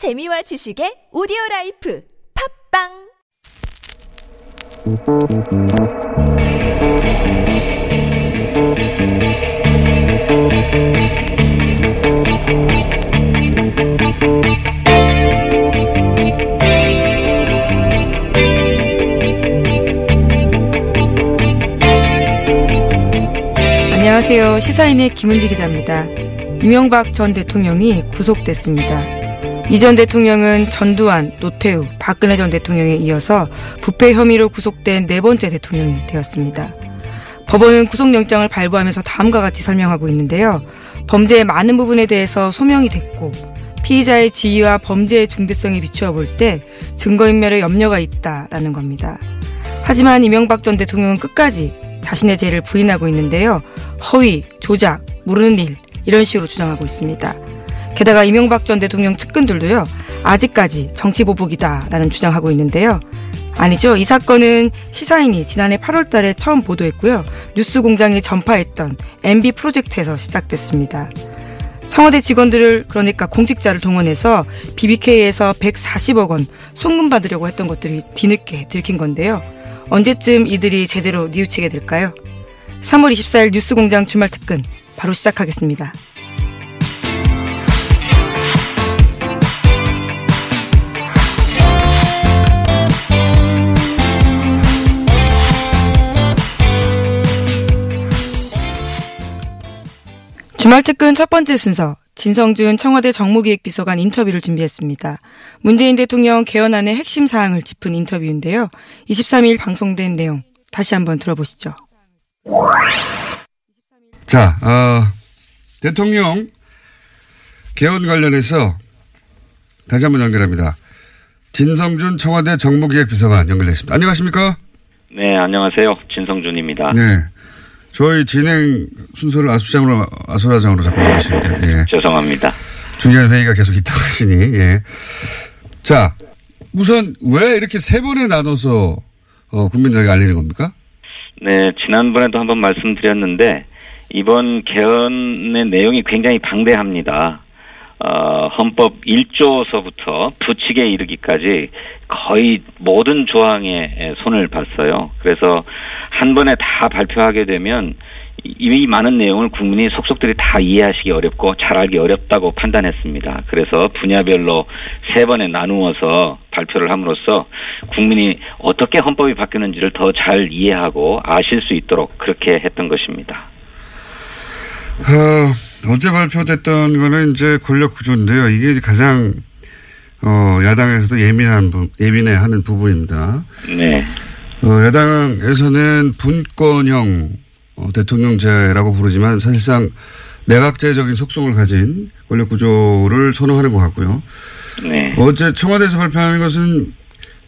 재미와 지식의 오디오 라이프 팝빵 안녕하세요. 시사인의 김은지 기자입니다. 이명박 전 대통령이 구속됐습니다. 이전 대통령은 전두환, 노태우, 박근혜 전 대통령에 이어서 부패 혐의로 구속된 네 번째 대통령이 되었습니다. 법원은 구속영장을 발부하면서 다음과 같이 설명하고 있는데요. 범죄의 많은 부분에 대해서 소명이 됐고 피의자의 지위와 범죄의 중대성에 비추어 볼 때 증거인멸에 염려가 있다라는 겁니다. 하지만 이명박 전 대통령은 끝까지 자신의 죄를 부인하고 있는데요. 허위, 조작, 모르는 일 이런 식으로 주장하고 있습니다. 게다가 이명박 전 대통령 측근들도요. 아직까지 정치 보복이다라는 주장하고 있는데요. 아니죠. 이 사건은 시사인이 지난해 8월 달에 처음 보도했고요. 뉴스 공장이 전파했던 MB 프로젝트에서 시작됐습니다. 청와대 직원들을 그러니까 공직자를 동원해서 BBK에서 140억 원 송금 받으려고 했던 것들이 뒤늦게 들킨 건데요. 언제쯤 이들이 제대로 뉘우치게 될까요? 3월 24일 뉴스공장 주말 특근 바로 시작하겠습니다. 주말 특근 첫 번째 순서 진성준 청와대 정무기획비서관 인터뷰를 준비했습니다. 문재인 대통령 개헌안의 핵심 사항을 짚은 인터뷰인데요. 23일 방송된 내용 다시 한번 들어보시죠. 자, 어, 대통령 개헌 관련해서 다시 한번 연결합니다. 진성준 청와대 정무기획비서관 연결됐습니다. 안녕하십니까? 네, 안녕하세요. 진성준입니다. 네. 저희 진행 순서를 아수장으로, 아수라장으로 자꾸 만드시는데, 예. 죄송합니다. 중요한 회의가 계속 있다고 하시니, 예. 자, 우선 왜 이렇게 세 번에 나눠서, 어, 국민들에게 알리는 겁니까? 네, 지난번에도 한번 말씀드렸는데, 이번 개헌의 내용이 굉장히 방대합니다. 어, 헌법 1조서부터 부칙에 이르기까지 거의 모든 조항에 손을 봤어요. 그래서 한 번에 다 발표하게 되면 이 많은 내용을 국민이 속속들이 다 이해하시기 어렵고 잘 알기 어렵다고 판단했습니다. 그래서 분야별로 세 번에 나누어서 발표를 함으로써 국민이 어떻게 헌법이 바뀌는지를 더 잘 이해하고 아실 수 있도록 그렇게 했던 것입니다. 어, 어제 발표됐던 거는 이제 권력 구조인데요. 이게 가장 어, 야당에서도 예민한 부, 예민해 하는 부분입니다. 네. 어, 야당에서는 분권형 어, 대통령제라고 부르지만 사실상 내각제적인 속성을 가진 권력 구조를 선호하는 것 같고요. 네. 어제 청와대에서 발표하는 것은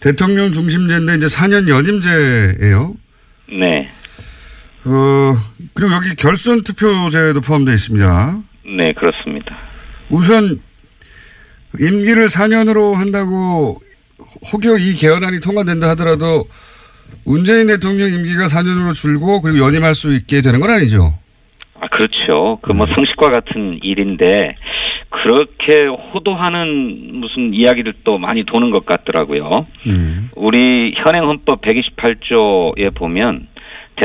대통령 중심제인데 이제 4년 연임제예요. 네. 어, 그리고 여기 결선 투표제도 포함되어 있습니다. 네, 그렇습니다. 우선 임기를 4년으로 한다고 혹여 이 개헌안이 통과된다 하더라도 문재인 대통령 임기가 4년으로 줄고 그리고 연임할 수 있게 되는 건 아니죠. 아, 그렇죠. 그뭐 성식과 같은 일인데 그렇게 호도하는 무슨 이야기들도 많이 도는 것 같더라고요. 음. 우리 현행 헌법 128조에 보면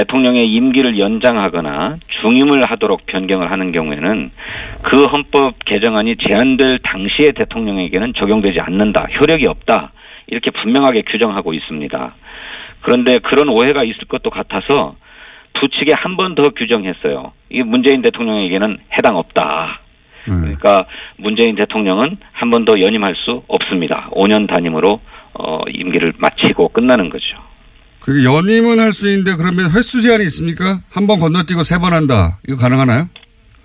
대통령의 임기를 연장하거나 중임을 하도록 변경을 하는 경우에는 그 헌법 개정안이 제한될 당시의 대통령에게는 적용되지 않는다. 효력이 없다. 이렇게 분명하게 규정하고 있습니다. 그런데 그런 오해가 있을 것도 같아서 부칙에 한 번 더 규정했어요. 이 문재인 대통령에게는 해당 없다. 음. 그러니까 문재인 대통령은 한 번 더 연임할 수 없습니다. 5년 단임으로 어 임기를 마치고 끝나는 거죠. 그 연임은 할 수 있는데 그러면 횟수 제한이 있습니까? 한 번 건너뛰고 세 번 한다. 이거 가능하나요?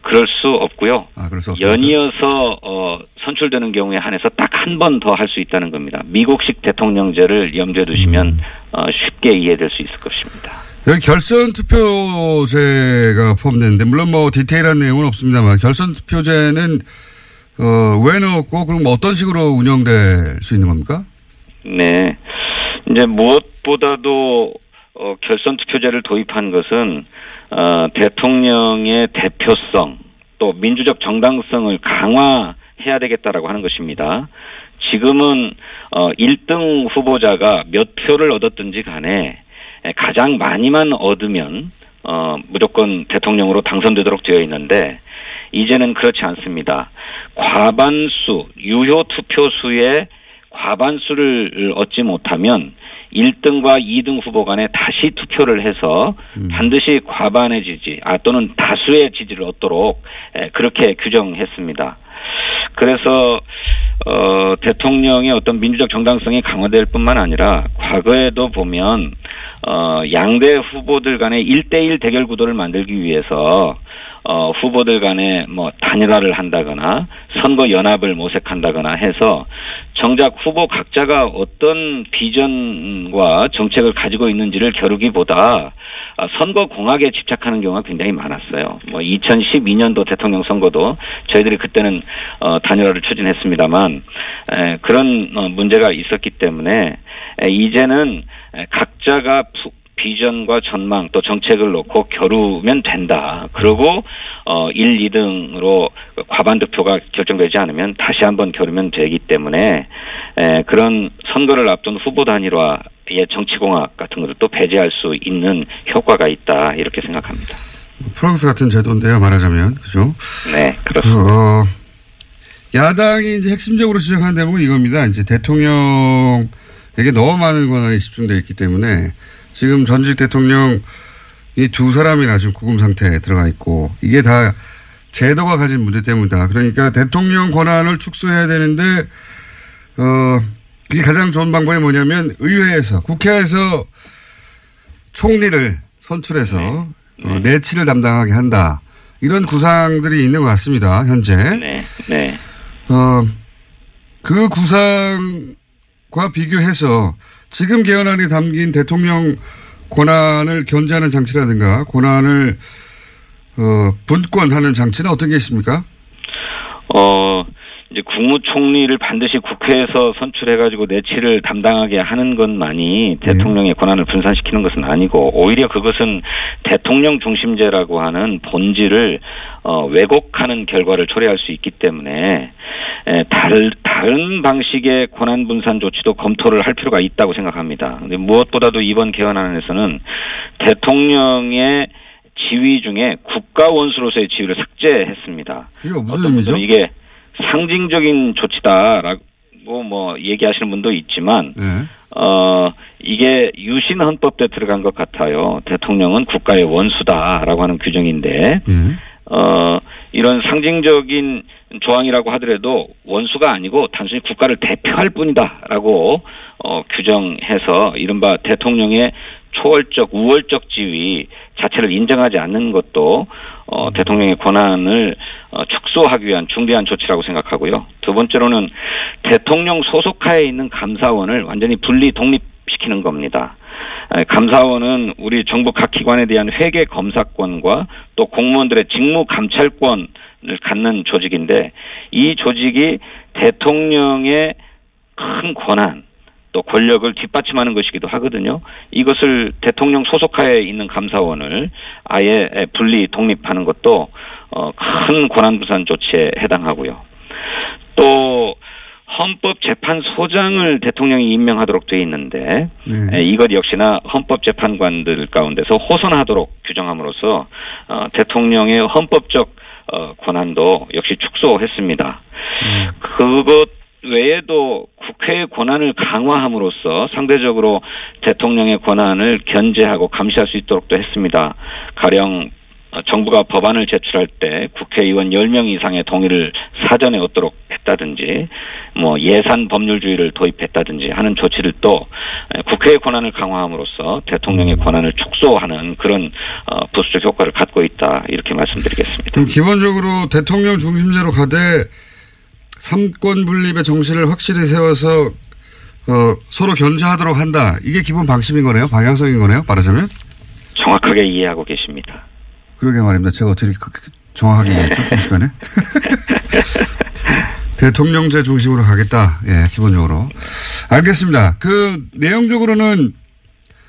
그럴 수 없고요. 아, 그럴 수? 연이어서 어 선출되는 경우에 한해서 딱 한 번 더 할 수 있다는 겁니다. 미국식 대통령제를 염두에 두시면 음. 어, 쉽게 이해될 수 있을 것입니다. 여기 결선 투표제가 포함되는데 물론 뭐 디테일한 내용은 없습니다만 결선 투표제는 어, 왜 넣었고 그럼 어떤 식으로 운영될 수 있는 겁니까? 네. 이제 무엇보다도 어, 결선 투표제를 도입한 것은 어, 대통령의 대표성 또 민주적 정당성을 강화해야 되겠다라고 하는 것입니다. 지금은 어 1등 후보자가 몇 표를 얻었든지 간에 가장 많이만 얻으면 어 무조건 대통령으로 당선되도록 되어 있는데 이제는 그렇지 않습니다. 과반수 유효 투표수의 과반수를 얻지 못하면 1등과 2등 후보 간에 다시 투표를 해서 음. 반드시 과반의 지지, 아 또는 다수의 지지를 얻도록 에, 그렇게 규정했습니다. 그래서 어 대통령의 어떤 민주적 정당성이 강화될 뿐만 아니라 과거에도 보면 어 양대 후보들 간의 1대1 대결 구도를 만들기 위해서 어, 후보들 간에 뭐 단일화를 한다거나 선거 연합을 모색한다거나 해서 정작 후보 각자가 어떤 비전과 정책을 가지고 있는지를 겨루기보다 아, 선거 공학에 집착하는 경우가 굉장히 많았어요. 뭐 2012년도 대통령 선거도 저희들이 그때는 어, 단일화를 추진했습니다만 에, 그런 어, 문제가 있었기 때문에 에, 이제는 에, 각자가 부, 비전과 전망 또 정책을 놓고 겨루면 된다. 그리고 어 1, 2등으로 과반 득표가 결정되지 않으면 다시 한번 겨루면 되기 때문에 에, 그런 선거를 앞둔 후보 단일화의 정치공학 같은 것을 또 배제할 수 있는 효과가 있다 이렇게 생각합니다. 프랑스 같은 제도인데요, 말하자면. 그죠? 네, 그렇습니다. 어, 야당이 이제 핵심적으로 지적하는 대목은 이겁니다. 이제 대통령에게 너무 많은 권한이 집중되어 있기 때문에 지금 전직 대통령 이 두 사람이나 지금 구금 상태에 들어가 있고 이게 다 제도가 가진 문제 때문이다. 그러니까 대통령 권한을 축소해야 되는데 어 그게 가장 좋은 방법이 뭐냐면 의회에서 국회에서 총리를 선출해서 어, 내치를 담당하게 한다. 이런 구상들이 있는 것 같습니다. 현재. 네, 네. 어, 그 구상과 비교해서 지금 개헌안에 담긴 대통령 권한을 견제하는 장치라든가 권한을 어, 분권하는 장치는 어떤 게 있습니까? 어, 이제 국무총리를 반드시 국회에서 선출해가지고 내치를 담당하게 하는 것만이 대통령의 권한을 분산시키는 것은 아니고 오히려 그것은 대통령 중심제라고 하는 본질을 어, 왜곡하는 결과를 초래할 수 있기 때문에 에, 다른 다른 방식의 권한 분산 조치도 검토를 할 필요가 있다고 생각합니다. 근데 무엇보다도 이번 개헌안에서는 대통령의 지위 중에 국가 원수로서의 지위를 삭제했습니다. 이게 무슨 의미죠? 이게 상징적인 조치다라고 뭐 얘기하시는 분도 있지만 네. 어 이게 유신 헌법에 들어간 것 같아요. 대통령은 국가의 원수다라고 하는 규정인데 예. 어 이런 상징적인 조항이라고 하더라도 원수가 아니고 단순히 국가를 대표할 뿐이다라고 어 규정해서 이른바 대통령의 초월적 우월적 지위 자체를 인정하지 않는 것도 어, 대통령의 권한을 어, 축소하기 위한 중대한 조치라고 생각하고요. 두 번째로는 대통령 소속하에 있는 감사원을 완전히 분리 독립시키는 겁니다. 에, 감사원은 우리 정부 각 기관에 대한 회계 검사권과 또 공무원들의 직무 감찰권을 갖는 조직인데 이 조직이 대통령의 큰 권한 또 권력을 뒷받침하는 것이기도 하거든요. 이것을 대통령 소속하에 있는 감사원을 아예 분리 독립하는 것도 어, 큰 권한 분산 조치에 해당하고요. 또 헌법재판소장을 대통령이 임명하도록 돼 있는데 네. 에, 이것 역시나 헌법재판관들 가운데서 호선하도록 규정함으로써 어, 대통령의 헌법적 어, 권한도 역시 축소했습니다. 그것 외에도 국회의 권한을 강화함으로써 상대적으로 대통령의 권한을 견제하고 감시할 수 있도록도 했습니다. 가령 어, 정부가 법안을 제출할 때 국회의원 10명 이상의 동의를 사전에 얻도록 했다든지 뭐 예산 법률주의를 도입했다든지 하는 조치를 또 에, 국회의 권한을 강화함으로써 대통령의 권한을 축소하는 그런 어, 부수적 효과를 갖고 있다 이렇게 말씀드리겠습니다. 기본적으로 대통령 중심제로 가되 삼권 분립의 정신을 확실히 세워서 어, 서로 견제하도록 한다. 이게 기본 방침인 거네요. 방향성인 거네요. 말하자면. 정확하게 이해하고 계십니다. 그러게 말입니다. 제가 어떻게 그렇게 정확하게 이해했죠? 순식간에. 대통령제 중심으로 가겠다. 예, 기본적으로. 알겠습니다. 그 내용적으로는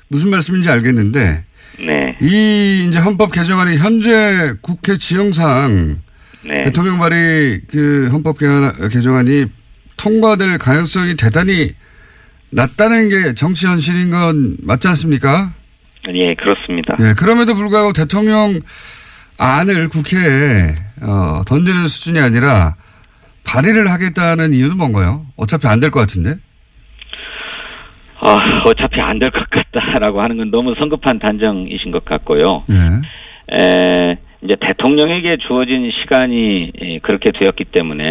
무슨 말씀인지 알겠는데 네, 이 이제 헌법 개정안이 현재 국회 지형상 네, 대통령 발의 그 헌법 개정안이 통과될 가능성이 대단히 낮다는 게 정치 현실인 건 맞지 않습니까? 예, 그렇습니다. 예, 그럼에도 불구하고 대통령 안을 국회에 어, 던지는 수준이 아니라 발의를 하겠다는 이유는 뭔가요? 어차피 안 될 것 같은데. 어, 어차피 안 될 것 같다라고 하는 건 너무 성급한 단정이신 것 같고요. 예. 에, 이제 대통령에게 주어진 시간이 예, 그렇게 되었기 때문에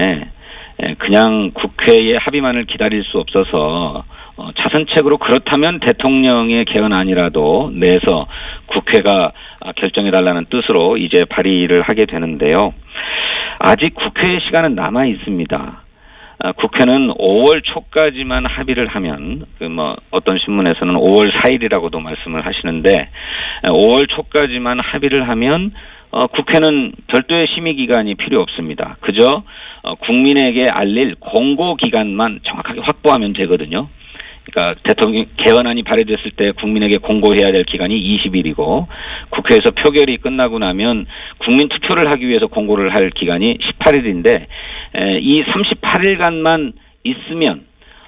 에, 그냥 국회의 합의만을 기다릴 수 없어서 어, 자선책으로 그렇다면 대통령의 개헌안이라도 내서 국회가 아, 결정해달라는 뜻으로 이제 발의를 하게 되는데요. 아직 국회의 시간은 남아 있습니다. 아, 국회는 5월 초까지만 합의를 하면 그 뭐 어떤 신문에서는 5월 4일이라고도 말씀을 하시는데 5월 초까지만 합의를 하면 어, 국회는 별도의 심의 기간이 필요 없습니다. 그저 어, 국민에게 알릴 공고 기간만 정확하게 확보하면 되거든요. 그러니까 대통령 개헌안이 발의됐을 때 국민에게 공고해야 될 기간이 20일이고 국회에서 표결이 끝나고 나면 국민 투표를 하기 위해서 공고를 할 기간이 18일인데 이 38일간만 있으면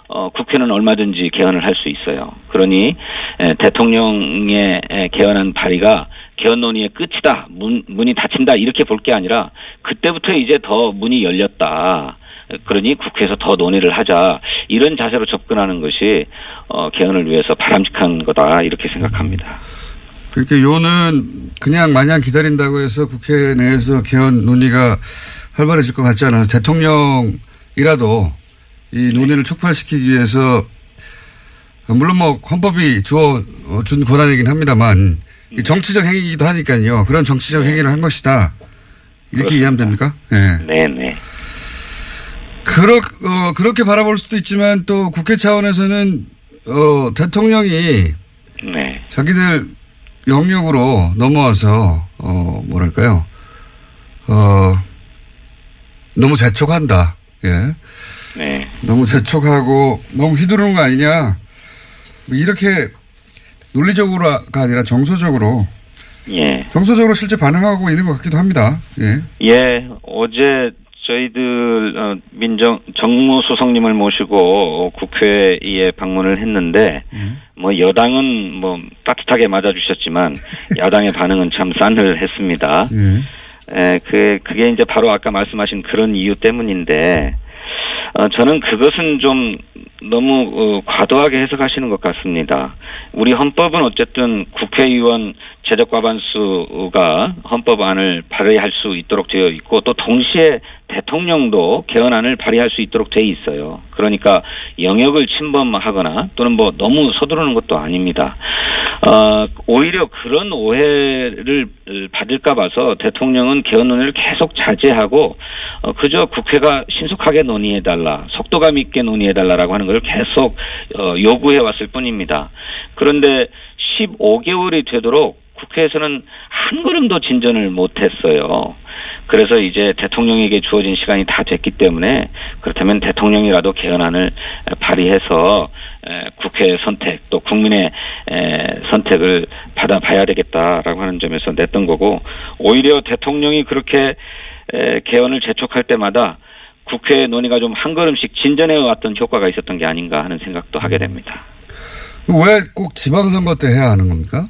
어, 국회는 얼마든지 개헌을 할 수 있어요. 그러니 에, 대통령의 에, 개헌안 발의가 개헌 논의의 끝이다, 문, 문이 닫힌다 이렇게 볼 게 아니라 그때부터 이제 더 문이 열렸다. 그러니 국회에서 더 논의를 하자 이런 자세로 접근하는 것이 어, 개헌을 위해서 바람직한 거다 이렇게 생각합니다. 그러니까 요는 그냥 마냥 기다린다고 해서 국회 내에서 개헌 논의가 활발해질 것 같지 않아서 대통령이라도 이 논의를 촉발시키기 위해서 물론 뭐 헌법이 주어 준 권한이긴 합니다만 정치적 행위이기도 하니까요. 그런 정치적 행위를 한 것이다. 이렇게 그렇습니다. 이해하면 됩니까? 네. 네, 네. 그렇, 어, 그렇게 바라볼 수도 있지만 또 국회 차원에서는, 어, 대통령이. 네. 자기들 영역으로 넘어와서, 어, 뭐랄까요. 어, 너무 재촉한다. 예. 네. 너무 재촉하고 너무 휘두르는 거 아니냐. 뭐 이렇게 논리적으로가 아니라 정서적으로. 예. 정서적으로 실제 반응하고 있는 것 같기도 합니다. 예. 예. 어제 저희들 어, 민정 정무수석님을 모시고 국회에 방문을 했는데 음. 뭐 여당은 뭐 따뜻하게 맞아주셨지만 야당의 반응은 참 싸늘했습니다. 음. 에, 그 그게 이제 바로 아까 말씀하신 그런 이유 때문인데 어, 저는 그것은 좀 너무 어, 과도하게 해석하시는 것 같습니다. 우리 헌법은 어쨌든 국회의원 제적 과반수가 헌법안을 발의할 수 있도록 되어 있고 또 동시에 대통령도 개헌안을 발의할 수 있도록 돼 있어요. 그러니까 영역을 침범하거나 또는 뭐 너무 서두르는 것도 아닙니다. 어, 오히려 그런 오해를 받을까 봐서 대통령은 개헌 논의를 계속 자제하고 어, 그저 국회가 신속하게 논의해달라, 속도감 있게 논의해달라라고 하는 걸 계속 어, 요구해 왔을 뿐입니다. 그런데 15개월이 되도록 국회에서는 한 걸음도 진전을 못했어요. 그래서 이제 대통령에게 주어진 시간이 다 됐기 때문에 그렇다면 대통령이라도 개헌안을 발의해서 국회 선택 또 국민의 선택을 받아봐야 되겠다라고 하는 점에서 냈던 거고 오히려 대통령이 그렇게 개헌을 재촉할 때마다 국회 논의가 좀 한 걸음씩 진전해 왔던 효과가 있었던 게 아닌가 하는 생각도 하게 됩니다. 왜 꼭 지방선거 때 해야 하는 겁니까?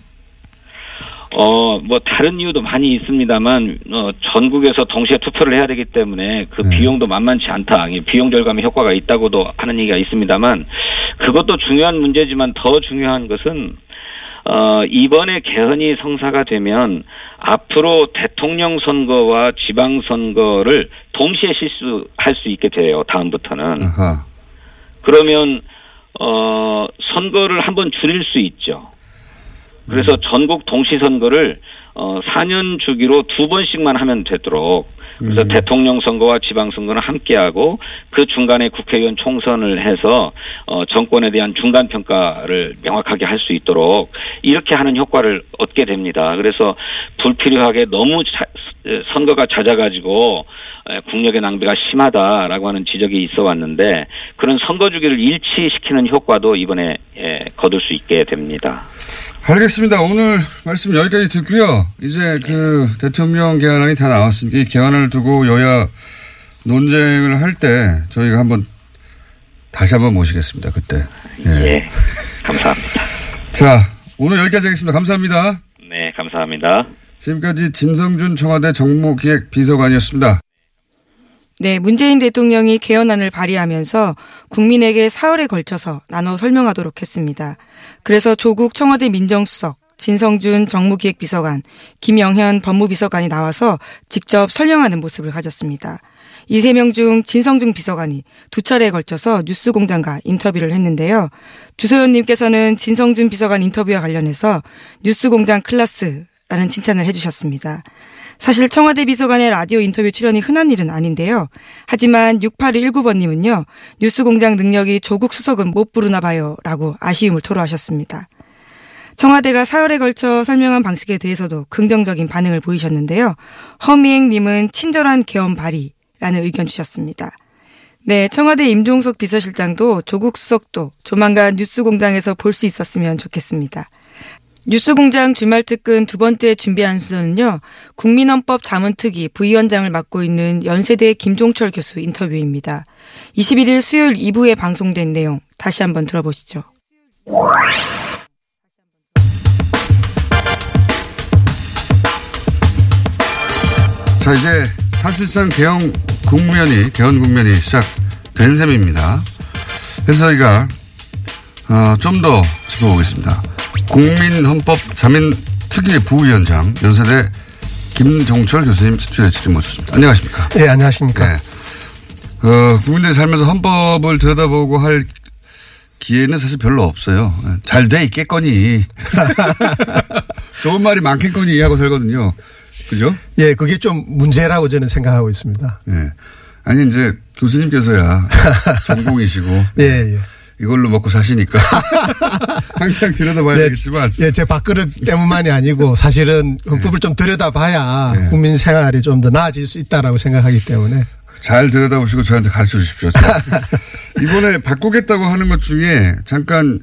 어, 뭐, 다른 이유도 많이 있습니다만, 어, 전국에서 동시에 투표를 해야 되기 때문에 그 네. 비용도 만만치 않다. 비용 절감의 효과가 있다고도 하는 얘기가 있습니다만, 그것도 중요한 문제지만 더 중요한 것은, 어, 이번에 개헌이 성사가 되면 앞으로 대통령 선거와 지방 선거를 동시에 실수할 수 있게 돼요. 다음부터는. 아하. 그러면, 어, 선거를 한번 줄일 수 있죠. 그래서 음. 전국 동시 선거를 어 4년 주기로 두 번씩만 하면 되도록 그래서 음. 대통령 선거와 지방 선거는 함께 하고 그 중간에 국회의원 총선을 해서 어 정권에 대한 중간 평가를 명확하게 할 수 있도록 이렇게 하는 효과를 얻게 됩니다. 그래서 불필요하게 너무 자, 선거가 잦아가지고 국력의 낭비가 심하다라고 하는 지적이 있어 왔는데 그런 선거 주기를 일치시키는 효과도 이번에 거둘 수 있게 됩니다. 알겠습니다. 오늘 말씀 여기까지 듣고요. 이제 그 대통령 개헌안이 다 나왔으니까 이 개헌을 두고 여야 논쟁을 할 때 저희가 한번 다시 한번 모시겠습니다. 그때. 예. 예. 감사합니다. 자, 오늘 여기까지 하겠습니다. 감사합니다. 네, 감사합니다. 지금까지 진성준 청와대 정무기획 비서관이었습니다. 네, 문재인 대통령이 개헌안을 발의하면서 국민에게 사흘에 걸쳐서 나눠 설명하도록 했습니다. 그래서 조국 청와대 민정수석, 진성준 정무기획비서관, 김영현 법무비서관이 나와서 직접 설명하는 모습을 가졌습니다. 이 세 명 중 진성준 비서관이 두 차례에 걸쳐서 뉴스공장과 인터뷰를 했는데요. 주소연님께서는 진성준 비서관 인터뷰와 관련해서 뉴스공장 클라스라는 칭찬을 해주셨습니다. 사실 청와대 비서관의 라디오 인터뷰 출연이 흔한 일은 아닌데요. 하지만 6819번님은요, 뉴스공장 능력이 조국 수석은 못 부르나 봐요. 라고 아쉬움을 토로하셨습니다. 청와대가 사흘에 걸쳐 설명한 방식에 대해서도 긍정적인 반응을 보이셨는데요. 허미행님은 친절한 개헌 발의라는 의견 주셨습니다. 네, 청와대 임종석 비서실장도 조국 수석도 조만간 뉴스공장에서 볼 수 있었으면 좋겠습니다. 뉴스공장 주말 특근 두 번째 준비한 수는요, 국민헌법 자문특위 부위원장을 맡고 있는 연세대 김종철 교수 인터뷰입니다. 21일 수요일 2부에 방송된 내용 다시 한번 들어보시죠. 자, 이제 사실상 개헌 국면이, 개헌 국면이 시작된 셈입니다. 그래서 저희가, 어, 좀 더 짚어보겠습니다. 국민헌법 자민 특위 부위원장, 연세대 김종철 교수님 스튜디오에 지금 모셨습니다. 안녕하십니까. 네, 안녕하십니까. 네. 어, 국민들이 살면서 헌법을 들여다보고 할 기회는 사실 별로 없어요. 잘 돼 있겠거니. 좋은 말이 많겠거니 하고 살거든요. 그죠? 예, 그게 좀 문제라고 저는 생각하고 있습니다. 예. 아니, 이제 교수님께서야 전공이시고. 예, 예. 이걸로 먹고 사시니까. 항상 들여다봐야 네, 되겠지만. 예, 제 밥그릇 때문만이 아니고 사실은 헌법을 좀 들여다봐야 네. 국민 생활이 좀 더 나아질 수 있다라고 생각하기 때문에. 잘 들여다보시고 저한테 가르쳐 주십시오. 이번에 바꾸겠다고 하는 것 중에 잠깐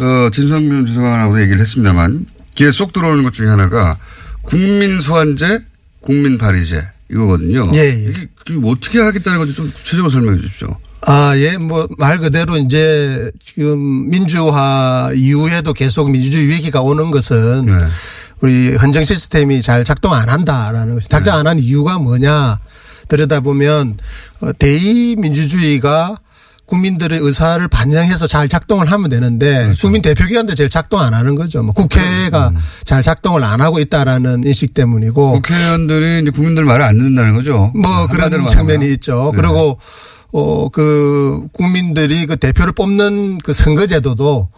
어, 진성민 비서관하고 얘기를 했습니다만 귀에 쏙 들어오는 것 중에 하나가 국민 소환제, 국민 발의제 이거거든요. 예, 예. 이게, 이게 어떻게 하겠다는 건지 좀 구체적으로 설명해 주십시오. 아, 예, 뭐, 말 그대로 이제 지금 민주화 이후에도 계속 민주주의 위기가 오는 것은 네. 우리 헌정 시스템이 잘 작동 안 한다라는 것이 작동 안 하는 이유가 뭐냐 들여다보면 어, 대의 민주주의가 국민들의 의사를 반영해서 잘 작동을 하면 되는데 국민 대표기관도 제일 작동 안 하는 거죠. 뭐 국회가 잘 작동을 안 하고 있다라는 인식 때문이고 국회의원들이 이제 국민들 말을 안 듣는다는 거죠. 뭐 한마디로 그런. 측면이 있죠. 네. 그리고 어 그 국민들이 그 대표를 뽑는 그 선거제도도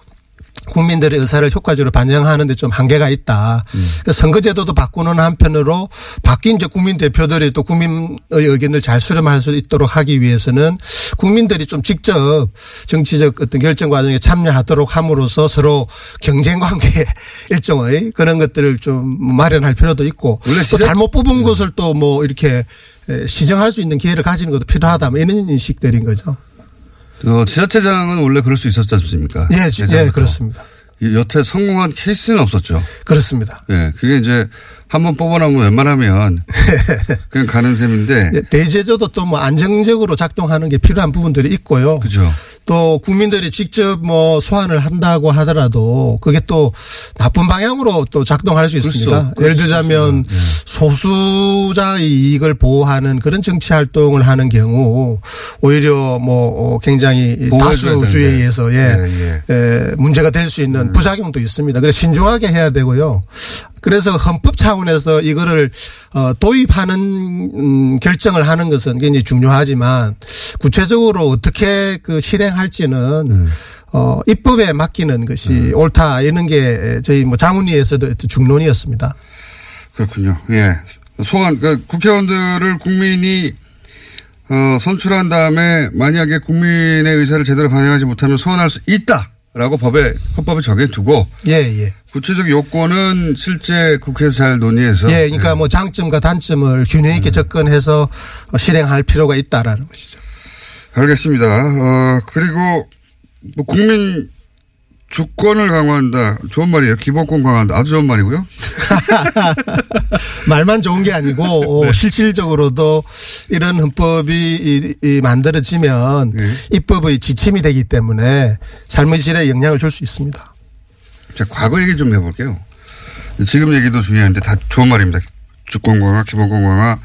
국민들의 의사를 효과적으로 반영하는데 좀 한계가 있다. 음. 그 선거제도도 바꾸는 한편으로 바뀐 이제 국민 대표들이 또 국민의 의견을 잘 수렴할 수 있도록 하기 위해서는 국민들이 좀 직접 정치적 어떤 결정 과정에 참여하도록 함으로써 서로 경쟁 관계 일종의 그런 것들을 좀 마련할 필요도 있고 또 잘못 뽑은 것을 또 뭐 이렇게 에, 시정할 수 있는 기회를 가지는 것도 필요하다. 뭐 이런 인식들인 거죠. 어, 지자체장은 원래 그럴 수 있었지 않습니까? 예, 지- 예. 그렇습니다. 이 여태 성공한 케이스는 없었죠. 그렇습니다. 예, 그게 이제 한번 뽑아놓으면 웬만하면 그냥 가는 셈인데. 예, 대제도도 또 뭐 안정적으로 작동하는 게 필요한 부분들이 있고요. 그죠. 또 국민들이 직접 뭐 소환을 한다고 하더라도 그게 또 나쁜 방향으로 또 작동할 수수 있습니다. 없- 그럴 예를 수 들자면 있습니다. 소수자의 이익을 보호하는 그런 정치 활동을 하는 경우 오히려 뭐 어, 굉장히 다수주의에. 의해서 예, 예, 예. 에, 문제가 될 수 있는 부작용도 있습니다. 그래서 신중하게 해야 되고요. 그래서 헌법 차원에서 이거를 어, 도입하는 음, 결정을 하는 것은 굉장히 중요하지만 구체적으로 어떻게 그 실행할지는 어, 입법에 맡기는 것이 옳다 이런 게 저희 뭐 자문위에서도 어떤 중론이었습니다. 그렇군요. 예. 소환, 그 국회의원들을 국민이 어, 선출한 다음에 만약에 국민의 의사를 제대로 반영하지 못하면 소환할 수 있다라고 법에, 헌법에 정해두고 예, 예. 구체적 요건은 실제 국회에서 잘 논의해서. 예, 그러니까 뭐 장점과 단점을 균형 있게 접근해서 실행할 필요가 있다라는 것이죠. 알겠습니다. 어, 그리고 뭐 국민 주권을 강화한다. 좋은 말이에요. 기본권 강화한다. 아주 좋은 말이고요. 말만 좋은 게 아니고 어, 실질적으로도 이런 헌법이 이 만들어지면 네. 입법의 지침이 되기 때문에 삶의 질에 영향을 줄 수 있습니다. 자, 과거 얘기 좀 해볼게요. 지금 얘기도 중요한데 다 좋은 말입니다. 주권 강화, 기본권 강화,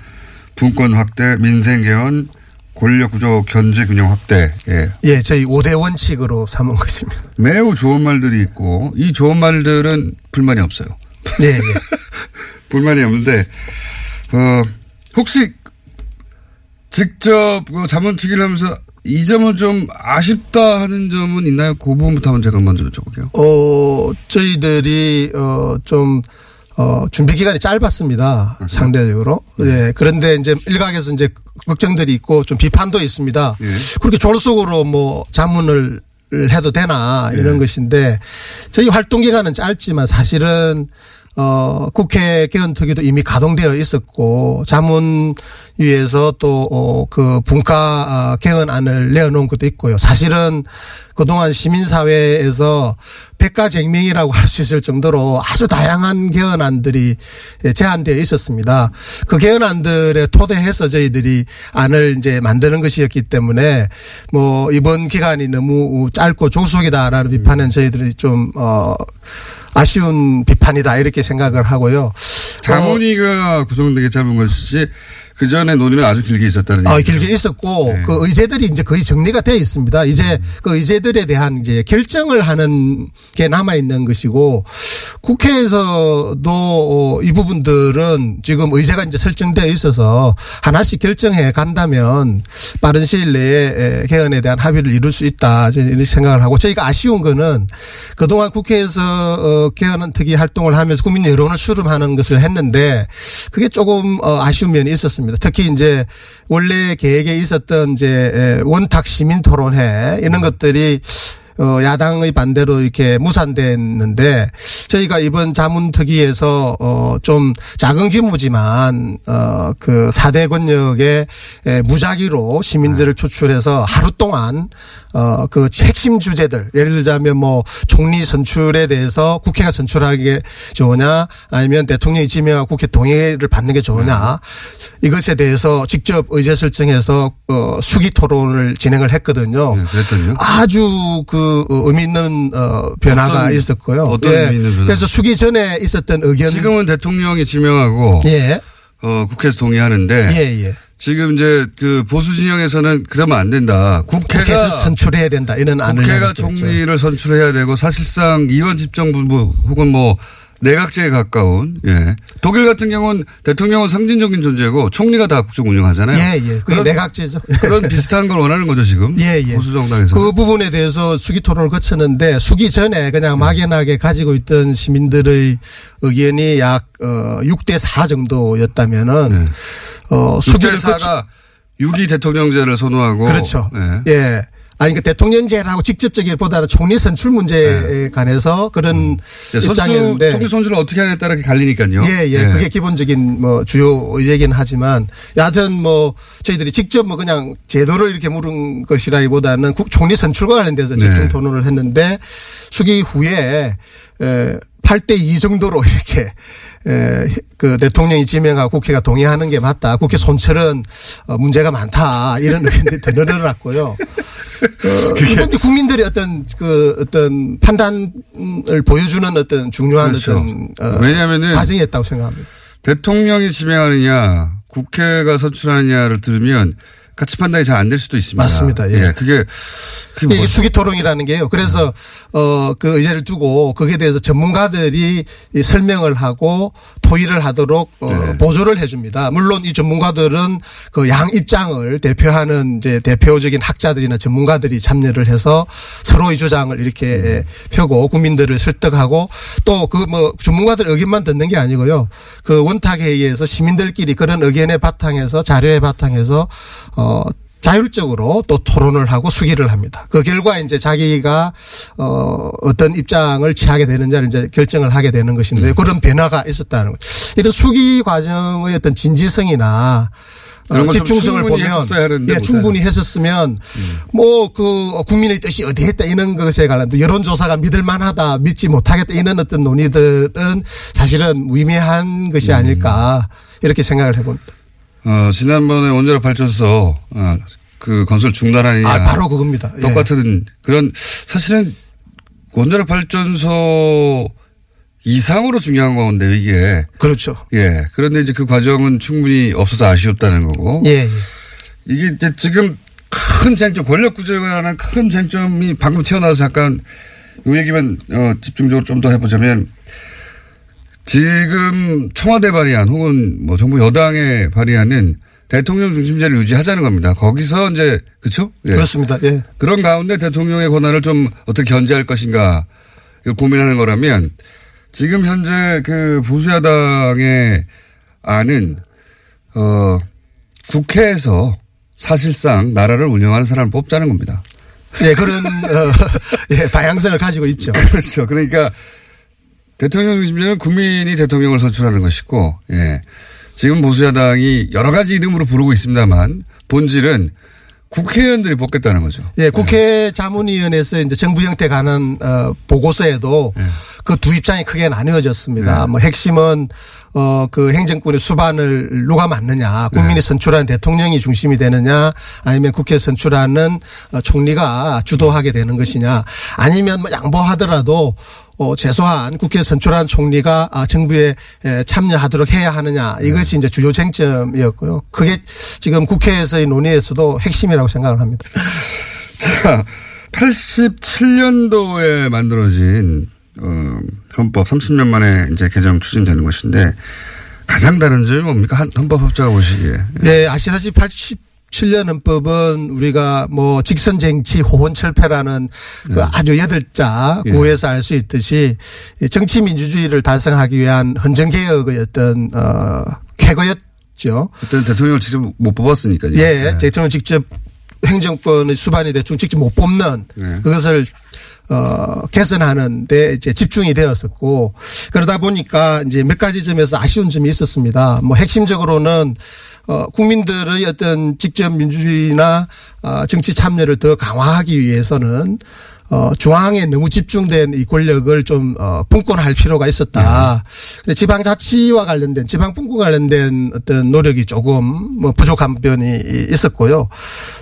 분권 확대, 민생 개헌, 권력 구조 견제 균형 확대. 예. 예, 저희 5대 원칙으로 삼은 것입니다. 매우 좋은 말들이 있고 이 좋은 말들은 불만이 없어요. 예, 예. 불만이 없는데 어 혹시 직접 그 자문특위를 하면서 이 점은 좀 아쉽다 하는 점은 있나요? 그 부분부터 한번 제가 먼저 여쭤볼게요. 어, 저희들이, 어, 좀, 어, 준비 기간이 짧았습니다. 상대적으로. 예. 그런데 이제 일각에서 이제 걱정들이 있고 좀 비판도 있습니다. 예. 그렇게 졸속으로 뭐 자문을 해도 되나 이런 것인데 저희 활동 기간은 짧지만 사실은 어, 국회 개헌특위도 이미 가동되어 있었고 자문위에서 또, 어, 그 분과 아, 개헌안을 내어놓은 것도 있고요. 사실은 그동안 시민사회에서 백가쟁명이라고 할 수 있을 정도로 아주 다양한 개헌안들이 제안되어 있었습니다. 그 개헌안들에 토대해서 저희들이 안을 이제 만드는 것이었기 때문에 뭐 이번 기간이 너무 짧고 조속이다라는 비판은 저희들이 좀, 어, 아쉬운 비판이다 이렇게 생각을 하고요. 어, 자문위가 구성되게 짧은 것이지 그 전에 논의는 아주 길게 있었다는 어, 얘기죠. 길게 있었고 네. 그 의제들이 이제 거의 정리가 되어 있습니다. 이제 그 의제들에 대한 이제 결정을 하는 게 남아 있는 것이고 국회에서도 어, 이 부분들은 지금 의제가 이제 설정되어 있어서 하나씩 결정해 간다면 빠른 시일 내에 에, 개헌에 대한 합의를 이룰 수 있다 이렇게 생각을 하고 저희가 아쉬운 거는 그동안 국회에서 어, 개헌 특위 활동을 하면서 국민 여론을 수렴하는 것을 했는데 그게 조금 어, 아쉬운 면이 있었습니다. 특히 이제 원래 계획에 있었던 이제 에, 원탁 시민 토론회 이런 것들이 어, 야당의 반대로 이렇게 무산됐는데 저희가 이번 자문특위에서 어, 좀 작은 규모지만 어, 그 4대 권역의 에, 무작위로 시민들을 초출해서 하루 동안 어, 그 핵심 주제들 예를 들자면 뭐 총리 선출에 대해서 국회가 선출하는 게 좋으냐 아니면 대통령이 지명하고 국회 동의를 받는 게 좋으냐 이것에 대해서 직접 의제 설정해서 어, 수기 토론을 진행을 했거든요. 네, 그랬더니요. 아주 그 어, 의미 있는 어, 변화가 어떤- 있었고요. 어떤 의미 있는 변화? 그래서 수기 전에 있었던 의견 지금은 대통령이 지명하고 예. 어, 국회에서 동의하는데 예, 예. 지금 이제 그 보수 진영에서는 그러면 안 된다. 국회가 선출해야 된다. 이런 안을 국회가. 총리를 선출해야 되고 사실상 이원 집정부 혹은 뭐 내각제에 가까운 예. 독일 같은 경우는 대통령은 상징적인 존재고 총리가 다 국정 운영하잖아요. 예, 예. 그게 내각제죠. 그런 비슷한 걸 원하는 거죠 지금. 예, 예. 보수 정당에서. 그 부분에 대해서 수기 토론을 거쳤는데 수기 전에 그냥 음. 막연하게 가지고 있던 시민들의 의견이 약 어, 6대 4 정도였다면은 어, 수기를 6대4가 6.2 대통령제를 선호하고 그렇죠. 예. 예. 아니, 그 대통령제라고 직접적이보다는 총리 선출 문제에 관해서 그런 네, 입장이었는데. 총리 선출을 어떻게 하냐에 따라 갈리니까요. 예, 예. 그게 기본적인 뭐 주요 의제긴 하지만 여하튼 뭐 저희들이 직접 뭐 그냥 제도를 이렇게 물은 것이라기보다는 국 총리 선출과 관련돼서 집중 네. 토론을 했는데 수기 후에 에 8대 2 정도로 이렇게 에그 대통령이 지명하고 국회가 동의하는 게 맞다. 국회 손철은 어 문제가 많다. 이런 의견들이 더 늘어났고요. 어, 이건 국민들이 어떤 그 어떤 판단을 보여주는 어떤 중요한 그렇죠. 어떤 어 왜냐하면은 과정이었다고 생각합니다. 대통령이 지명하느냐 국회가 선출하느냐를 들으면 같이 판단이 잘 안 될 수도 있습니다. 맞습니다. 예. 그게 그게 이게 뭐 수기 토론이라는 게요. 그래서 어그 의제를 두고 거기에 대해서 전문가들이 이 설명을 하고 토의를 하도록 어 네. 보조를 해줍니다. 물론 이 전문가들은 그 양 입장을 대표하는 이제 대표적인 학자들이나 전문가들이 참여를 해서 서로의 주장을 이렇게 음. 펴고 국민들을 설득하고 또 그 뭐 전문가들 의견만 듣는 게 아니고요. 그 원탁 회의에서 시민들끼리 그런 의견의 바탕에서 자료의 바탕에서 어 자율적으로 또 토론을 하고 수기를 합니다. 그 결과 이제 자기가 어 어떤 입장을 취하게 되는지를 이제 결정을 하게 되는 것인데 그런 변화가 있었다는 거죠. 이런 수기 과정의 어떤 진지성이나 어, 집중성을 보면 예. 충분히 했었으면 뭐그 국민의 뜻이 어디 했다 이런 것에 관한 여론조사가 믿을 만하다 믿지 못하겠다 이런 어떤 논의들은 사실은 무의미한 음. 것이 아닐까 이렇게 생각을 해봅니다. 어, 지난번에 원자력 발전소 어, 그 건설 중단하느냐 아 바로 그겁니다. 예. 똑같은 그런 사실은 원자력 발전소 이상으로 중요한 건데 이게 그렇죠. 예 그런데 이제 그 과정은 충분히 없어서 아쉬웠다는 거고 예, 예. 이게 이제 지금 큰 쟁점 권력 구조에 관한 큰 쟁점이 방금 튀어나와서 약간 이 얘기만 어, 집중적으로 좀 더 해보자면 지금 청와대 발의안 혹은 뭐 정부 여당에 발의하는 대통령 중심제를 유지하자는 겁니다. 거기서 이제 그렇죠? 예. 그렇습니다. 예. 그런 가운데 대통령의 권한을 좀 어떻게 견제할 것인가 고민하는 거라면 지금 현재 그 보수야당의 안은 어 국회에서 사실상 나라를 운영하는 사람을 뽑자는 겁니다. 예, 그런 어, 예, 방향성을 가지고 있죠. 그렇죠. 그러니까 대통령 중심제는 국민이 대통령을 선출하는 것이고, 예. 지금 보수야당이 여러 가지 이름으로 부르고 있습니다만 본질은 국회의원들이 뽑겠다는 거죠. 예, 국회 자문위원회에서 이제 정부 형태 관한 어, 보고서에도 그두 입장이 크게 나뉘어졌습니다. 뭐 핵심은 어, 그 행정권의 수반을 누가 맡느냐, 국민이 선출한 대통령이 중심이 되느냐, 아니면 국회 선출하는 어, 총리가 주도하게 되는 것이냐, 아니면 뭐 양보하더라도 어, 최소한 국회 선출한 총리가 아, 정부에 에, 참여하도록 해야 하느냐 이것이 이제 주요 쟁점이었고요. 그게 지금 국회에서의 논의에서도 핵심이라고 생각을 합니다. 자, 87년도에 만들어진 어, 헌법 30년 만에 이제 개정 추진되는 것인데 가장 다른 점이 뭡니까? 한- 헌법 학자가 보시기에. 네, 아시다시피 87년 헌법은 우리가 뭐 직선 쟁취 호혼철폐라는 그 아주 여덟 자 예. 구에서 알 수 있듯이 이 정치 민주주의를 달성하기 위한 헌정 개혁의 어떤 어 쾌거였죠. 그때는 대통령을 직접 못 뽑았으니까요. 예, 네. 대통령 직접 행정권의 수반이 대통령 직접 못 뽑는 네. 그것을 어, 개선하는 데 이제 집중이 되었었고 그러다 보니까 이제 몇 가지 점에서 아쉬운 점이 있었습니다. 뭐 핵심적으로는 어, 국민들의 어떤 직접 민주주의나 어, 정치 참여를 더 강화하기 위해서는 어, 중앙에 너무 집중된 이 권력을 좀, 어, 분권할 필요가 있었다. 그래 지방자치와 관련된, 지방분권 관련된 어떤 노력이 조금 뭐 부족한 면이 있었고요.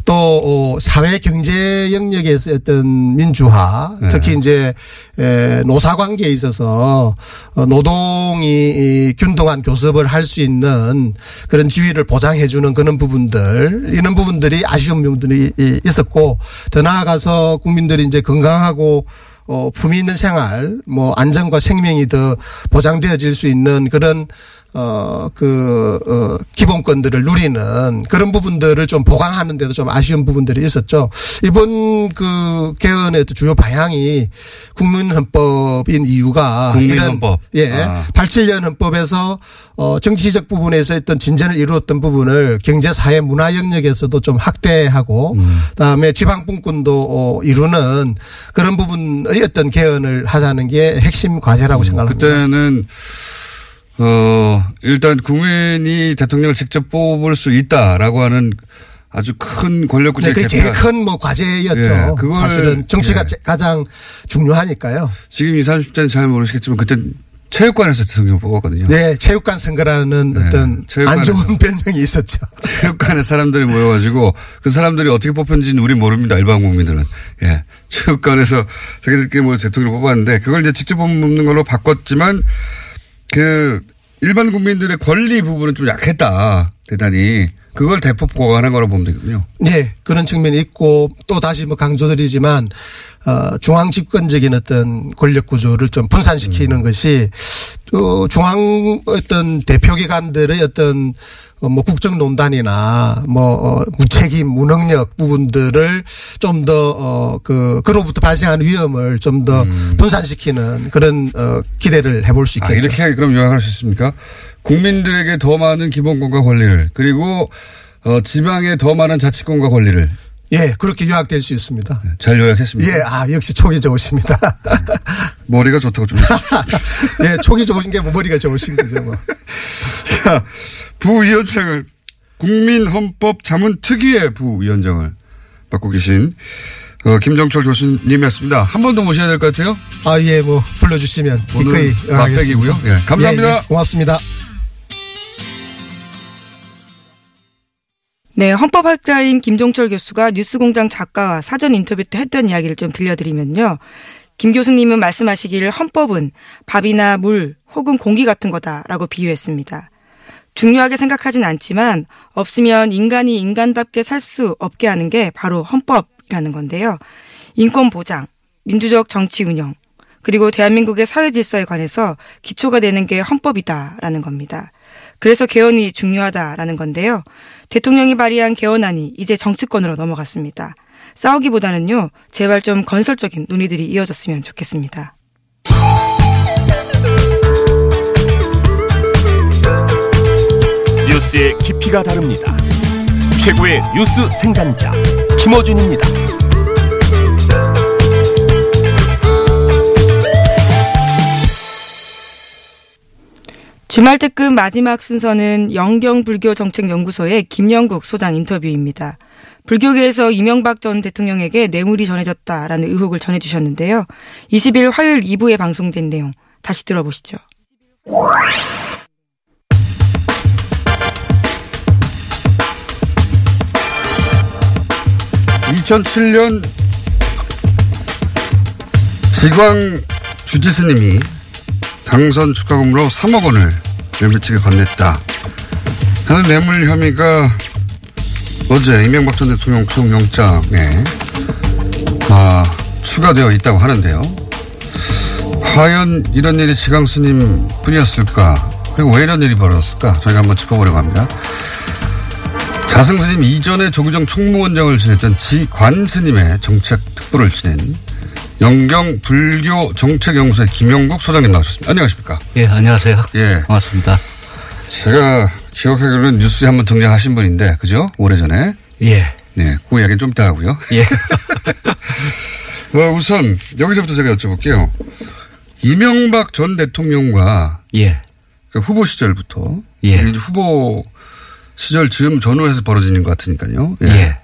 또, 어, 사회 경제 영역에서 어떤 민주화, 네. 특히 이제, 에, 노사 관계에 있어서 어, 노동이 이 균등한 교섭을 할 수 있는 그런 지위를 보장해 주는 그런 부분들, 이런 부분들이 아쉬운 부분들이 이- 있었고, 더 나아가서 국민들이 이제 건 강하고 어, 품위 있는 생활, 뭐, 안전과 생명이 더 보장되어질 수 있는 그런, 어, 그, 어, 기본권들을 누리는 그런 부분들을 좀 보강하는 데도 좀 아쉬운 부분들이 있었죠. 이번 그 개헌의 또 주요 방향이 국민헌법인 이유가 국민헌법. 이런, 예. 아. 87년 헌법에서 어 정치적 부분에서 어떤 진전을 이루었던 부분을 경제 사회 문화 영역에서도 좀 확대하고 음. 그다음에 지방분권도 어 이루는 그런 부분의 어떤 개헌을 하자는 게 핵심 과제라고 생각합니다. 그때는 어 일단 국민이 대통령을 직접 뽑을 수 있다라고 하는 아주 큰 권력 구조의 네, 그게 제일 큰 뭐 과제였죠. 예, 그걸- 사실은 정치가 예. 가장 중요하니까요. 지금 20, 30대는 잘 모르시겠지만 그때 체육관에서 대통령 뽑았거든요. 네, 체육관 선거라는 네, 어떤 체육관에서. 안 좋은 별명이 있었죠. 체육관에 사람들이 모여가지고 그 사람들이 어떻게 뽑혔는지는 우리 모릅니다. 일반 국민들은. 예. 체육관에서 자기들끼리 모여서 대통령 뽑았는데 그걸 이제 직접 뽑는 걸로 바꿨지만 그 일반 국민들의 권리 부분은 좀 약했다. 대단히. 그걸 대폭 보강한 거라고 보면 되거든요. 네, 그런 측면이 있고 또 다시 뭐 강조드리지만 어 중앙 집권적인 어떤 권력 구조를 좀 분산시키는 것이 또 중앙 어떤 대표 기관들의 어떤 어뭐 국정농단이나 뭐 어, 무책임 무능력 부분들을 좀 더어그 그로부터 발생하는 위험을 좀더 분산시키는 그런 어 기대를 해볼 수 아, 있겠죠. 이렇게 그럼 요약할 수 있습니까? 국민들에게 더 많은 기본권과 권리를 그리고 어, 지방에 더 많은 자치권과 권리를 예, 그렇게 요약될 수 있습니다. 잘 요약했습니다. 예, 아 역시 촉이 좋으십니다. 머리가 좋다고 좀. 예, 촉이 좋으신 게뭐 머리가 좋으신 거죠, 뭐. 자, 부위원장을 국민헌법 자문 특위의 부위원장을 맡고 계신 어, 김정철 교수님이었습니다. 한 번 더 모셔야 될 것 같아요. 아, 예, 뭐, 불러주시면 기꺼이. 맛백이고요. 예, 감사합니다. 예, 예, 고맙습니다. 네, 헌법학자인 김종철 교수가 뉴스공장 작가와 사전 인터뷰 때 했던 이야기를 좀 들려드리면요. 김 교수님은 말씀하시기를 헌법은 밥이나 물 혹은 공기 같은 거다라고 비유했습니다. 중요하게 생각하진 않지만 없으면 인간이 인간답게 살 수 없게 하는 게 바로 헌법이라는 건데요. 인권 보장, 민주적 정치 운영, 그리고 대한민국의 사회 질서에 관해서 기초가 되는 게 헌법이다라는 겁니다. 그래서 개헌이 중요하다라는 건데요. 대통령이 발의한 개헌안이 이제 정치권으로 넘어갔습니다. 싸우기보다는요, 제발 좀 건설적인 논의들이 이어졌으면 좋겠습니다. 뉴스의 깊이가 다릅니다. 최고의 뉴스 생산자 김어준입니다. 주말 특급 마지막 순서는 영경불교정책연구소의 김영국 소장 인터뷰입니다. 불교계에서 이명박 전 대통령에게 뇌물이 전해졌다라는 의혹을 전해주셨는데요. 20일 화요일 2부에 방송된 내용 다시 들어보시죠. 2007년 지광 주지스님이 당선 축하금으로 3억 원을 뇌물 측에 건넸다 하는 뇌물 혐의가 어제 이명박 전 대통령 구속영장에 아, 추가되어 있다고 하는데요. 과연 이런 일이 지광 스님 뿐이었을까? 그리고 왜 이런 일이 벌어졌을까? 저희가 한번 짚어보려고 합니다. 자승 스님 이전에 조규정 총무원장을 지냈던 지관 스님의 정책 특보를 지낸 영경 불교 정책연구소의 김영국 소장님 나오셨습니다. 안녕하십니까? 예, 안녕하세요. 예. 반갑습니다. 제가 기억하기로는 뉴스에 한번 등장하신 분인데, 그죠? 오래전에. 예, 네, 그 이야기는 좀 이따 하고요. 예. 어, 우선 여기서부터 제가 여쭤볼게요. 이명박 전 대통령과 예, 그 후보 시절부터 예. 후보 시절 즈음 전후에서 벌어지는 것 같으니까요. 예.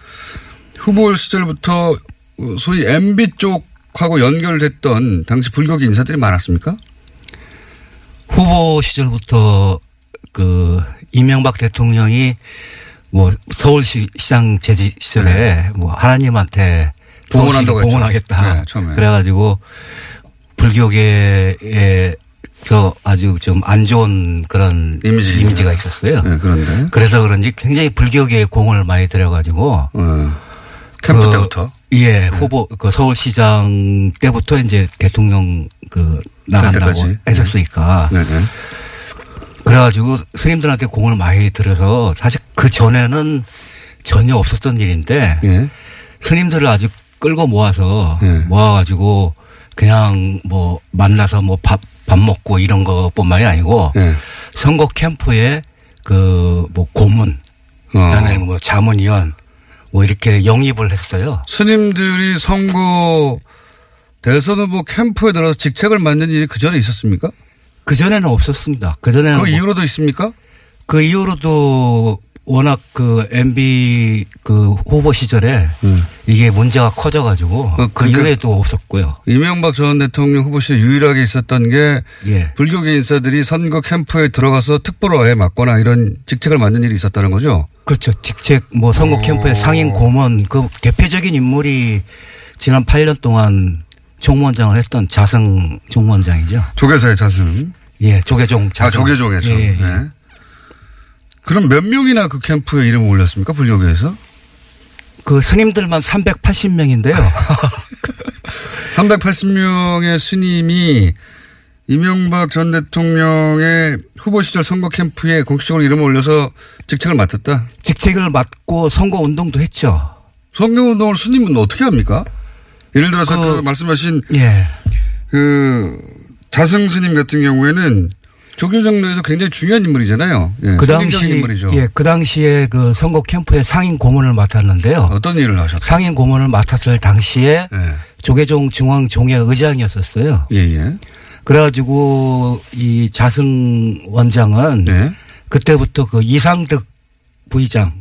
후보 시절부터 어, 소위 MB 쪽 하고 연결됐던 당시 불교계 인사들이 많았습니까? 후보 시절부터 그 이명박 대통령이 뭐 서울시 시장 제지 시절에 뭐 하나님한테 네. 봉헌한다고. 봉헌하겠다. 네, 처음에. 그래가지고 불교계에 저 아주 좀 안 좋은 그런 이미지. 이미지가 있었어요. 네, 그런데. 그래서 그런지 굉장히 불교계에 공을 많이 들여가지고 어, 캠프 그, 때부터. 예, 후보 그 서울시장 때부터 이제 대통령 그 나간다고. 했었으니까 네 네. 그래가지고 스님들한테 공을 많이 들여서 사실 그 전에는 전혀 없었던 일인데 예. 스님들을 아주 끌고 모아서 예. 모아가지고 그냥 뭐 만나서 뭐 밥 밥 먹고 이런 것뿐만이 아니고 예. 선거 캠프에 그 뭐 고문 어. 그다음에 뭐 자문위원 뭐 이렇게 영입을 했어요. 스님들이 선거 대선 후보 캠프에 들어서 직책을 맡는 일이 그 전에 있었습니까? 그 전에는 없었습니다. 그 전에는 그뭐 이후로도 있습니까? 그 이후로도 워낙 그 MB 그 후보 시절에 음. 이게 문제가 커져가지고 어, 그 그러니까- 이후에도 없었고요. 이명박 전 대통령 후보 시절 유일하게 있었던 게 예. 불교계 인사들이 선거 캠프에 들어가서 특보로 해 맡거나 이런 직책을 맡는 일이 있었다는 거죠. 그렇죠. 직책 뭐 선거 오. 캠프의 상임 고문 그 대표적인 인물이 지난 8년 동안 총무원장을 했던 자승 총무원장이죠. 조계사의 자승. 예, 조계종 아, 자승. 조계종에서. 예, 예. 네. 그럼 몇 명이나 그 캠프에 이름을 올렸습니까? 불교계에서? 그 스님들만 380명인데요. 380명의 스님이 이명박 전 대통령의 후보 시절 선거 캠프에 공식적으로 이름을 올려서 직책을 맡았다. 직책을 맡고 선거 운동도 했죠. 선거 운동을 스님은 어떻게 합니까? 예를 들어서 그, 그- 말씀하신 예. 그 자승 스님 같은 경우에는 조교정로에서 굉장히 중요한 인물이잖아요. 예, 그 당시 인물이죠. 예, 그 당시에 그 선거 캠프의 상임 고문을 맡았는데요. 어떤 일을 하셨어요? 상임 고문을 맡았을 당시에 예. 조계종 중앙 종회 의장이었었어요. 예, 예. 그래가지고 이 자승 원장은 네. 그때부터 그 이상득 부의장,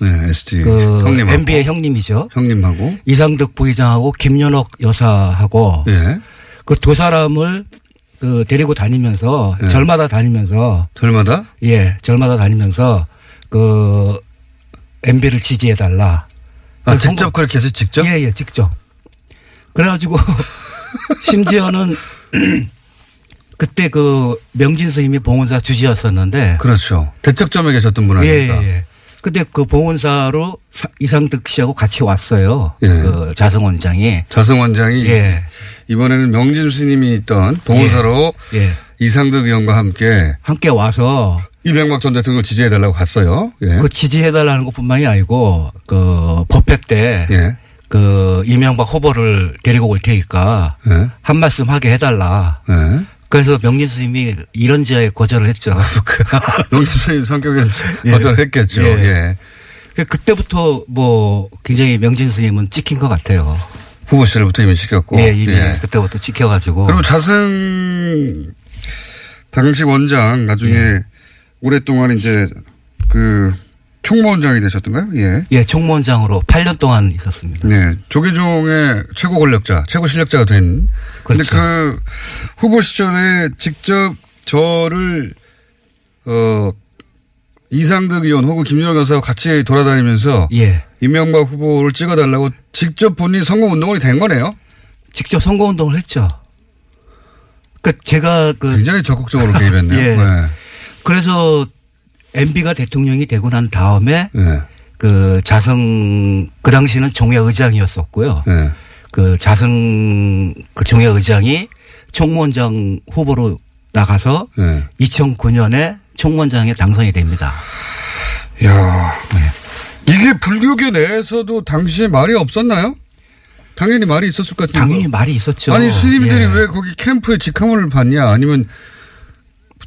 네, ST 그 형님하고 MB의 형님이죠. 형님하고 이상득 부의장하고 김연옥 여사하고 예. 그 두 사람을 그 데리고 다니면서 네. 절마다 다니면서 절마다 예 절마다 다니면서 그 MB를 지지해 달라. 아, 직접 그렇게 해서 직접 예예 직접. 그래가지고 심지어는 그때 그 명진 스님이 봉은사 주지였었는데 그렇죠. 대척점에 계셨던 분 예, 아닙니까? 예, 예. 근데 그 봉은사로 사- 이상득 씨하고 같이 왔어요. 예. 그 자성 원장이. 자성 원장이 예. 이번에는 명진 스님이 있던 봉사로 예. 이상득 의원과 함께 함께 와서 이명박 전 대통령을 지지해 달라고 갔어요. 예. 그 지지해 달라는 것뿐만이 아니고 그 법회 때 예. 그 이명박 후보를 데리고 올 테니까 예. 한 말씀 하게 해달라. 예. 그래서 명진 스님이 이런 지하에 거절을 했죠. 명진 스님 성격에서 예. 거절했겠죠. 예. 예. 그 그때부터 뭐 굉장히 명진 스님은 찍힌 것 같아요. 후보 시절부터 이미 시켰고. 예, 이미 예. 그때부터 찍혀가지고. 그리고 자승 당시 원장 나중에 예. 오랫동안 이제 그 총무원장이 되셨던가요? 예. 예, 총무원장으로 8년 동안 있었습니다. 네. 조계종의 최고 권력자, 최고 실력자가 된. 근데 그렇죠. 그 후보 시절에 직접 저를, 어, 이상득 의원 혹은 김연호 여사와 같이 돌아다니면서 예. 이명박 후보를 찍어달라고 직접 본인이 선거 운동을 된 거네요. 직접 선거 운동을 했죠. 그 제가 그 굉장히 적극적으로 개입했네요. 예. 네. 그래서 MB가 대통령이 되고 난 다음에 네. 그 자성 그 당시는 종회 의장이었었고요. 네. 그 자성 그 종회 의장이 총무원장 후보로 나가서 네. 2009년에 총무원장에 당선이 됩니다. 야 이게 불교계 내에서도 당시에 말이 없었나요? 당연히 말이 있었을 것 같은데. 당연히 말이 있었죠. 아니 스님들이 예. 왜 거기 캠프에 직함을 받냐? 아니면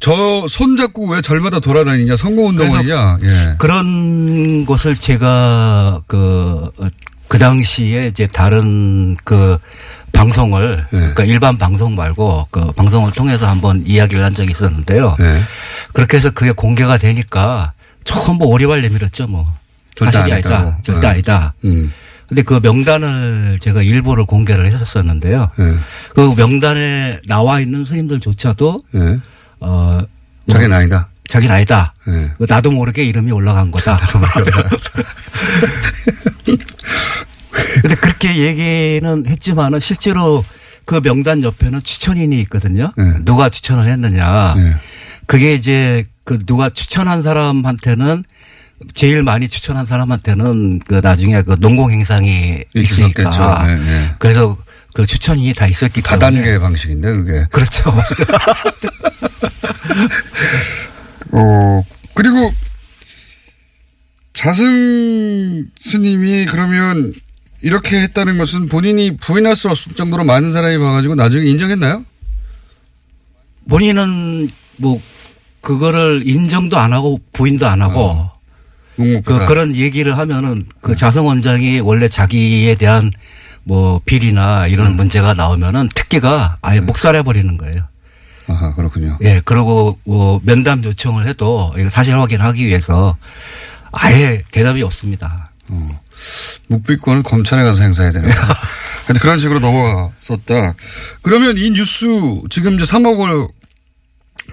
저 손잡고 왜 절마다 돌아다니냐? 선거운동이냐? 예. 그런 것을 제가 그, 어, 그 당시에 이제 다른 그 방송을 네. 그러니까 일반 방송 말고 그 방송을 통해서 한번 이야기를 한 적이 있었는데요. 네. 그렇게 해서 그게 공개가 되니까 전부 오리발 내밀었죠 뭐. 절대 사실이 안 아니다. 절대 네. 아니다. 음. 근데 그 명단을 제가 일부를 공개를 했었는데요. 네. 그 명단에 나와 있는 스님들조차도 네. 어 자기는 아니다. 자기는 아니다. 네. 그 나도 모르게 이름이 올라간 거다. 근데 그렇게 얘기는 했지만은 실제로 그 명단 옆에는 추천인이 있거든요. 네. 누가 추천을 했느냐. 네. 그게 이제 그 누가 추천한 사람한테는 제일 많이 추천한 사람한테는 그 나중에 그 농공 행상이 있었겠죠. 있으니까. 네, 네. 그래서 그 추천인이 다 있었기 때문에. 다단계 방식인데 그게. 그렇죠. 어 그리고 자승 스님이 그러면 이렇게 했다는 것은 본인이 부인할 수 없을 정도로 많은 사람이 봐가지고 나중에 인정했나요? 본인은 뭐 그거를 인정도 안 하고 부인도 안 하고 그. 그런 얘기를 하면은 네. 그 자성 원장이 원래 자기에 대한 뭐 비리나 이런 음. 문제가 나오면은 특기가 아예 묵살해 버리는 거예요. 아하 그렇군요. 예, 그리고 뭐 면담 요청을 해도 이거 사실 확인하기 위해서 아예 대답이 없습니다. 묵비권은 검찰에 가서 행사해야. 하여튼 그런 식으로 넘어갔었다. 그러면 이 뉴스 지금 이제 3억 원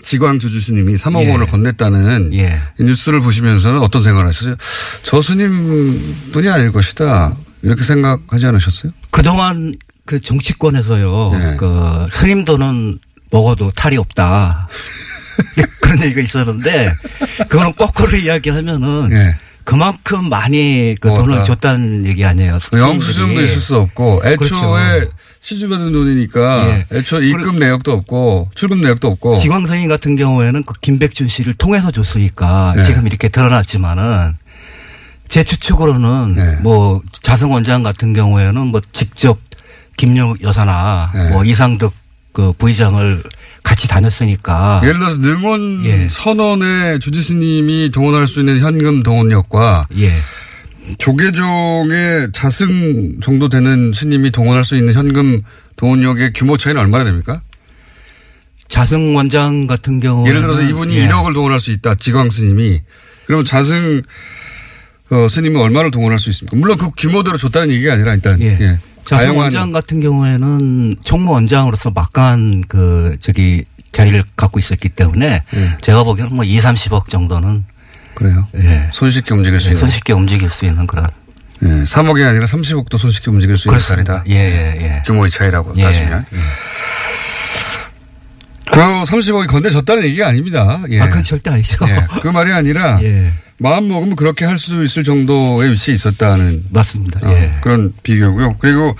지광 주주스님이 3억 예. 원을 건넸다는 예. 이 뉴스를 보시면서는 어떤 생각을 하셨어요? 저 스님 분이 아닐 것이다. 이렇게 생각하지 않으셨어요? 그동안 그 정치권에서요. 네. 그 스님 돈은 먹어도 탈이 없다. 그런 얘기가 있었는데 그거는 거꾸로 이야기하면은 예. 그만큼 많이 그 먹었다. 돈을 줬다는 얘기 아니에요. 영수증도 스님들이. 있을 수 없고 애초에 그렇죠. 시주받은 돈이니까 예. 애초에 입금 내역도 없고 출금 내역도 없고 지광선인 같은 경우에는 그 김백준 씨를 통해서 줬으니까 네. 지금 이렇게 드러났지만은 제 추측으로는 네. 뭐 자성 원장 같은 경우에는 뭐 직접 김유 여사나 네. 뭐 이상득 그 부의장을 같이 다녔으니까 예를 들어서 능원 예. 선언에 주지스님이 동원할 수 있는 현금 동원력과 예. 조계종의 자승 정도 되는 스님이 동원할 수 있는 현금 동원력의 규모 차이는 얼마나 됩니까? 자승 원장 같은 경우 예를 들어서 이분이 1억을 동원할 수 있다. 지광 스님이. 그러면 자승 어, 스님은 얼마를 동원할 수 있습니까? 물론 그 규모대로 줬다는 얘기가 아니라 일단 예. 예. 다양한 원장 같은 경우에는 총무 원장으로서 막강한 그 저기 자리를 갖고 있었기 때문에 예. 제가 보기에는 뭐 2, 30억 정도는 그래요. 예. 손쉽게 움직일 수 있는. 손쉽게 움직일 수 있는 그런 예. 3억이 아니라 30억도 손쉽게 움직일 수 있는 자리다. 예, 예, 예. 규모의 차이라고 예. 따지면. 그 30억이 건네졌다는 얘기가 아닙니다. 예. 아, 그건 절대 아니죠. 예. 그 말이 아니라 예. 마음 먹으면 그렇게 할 수 있을 정도의 위치에 있었다는 맞습니다. 어, 예. 그런 비교고요. 그리고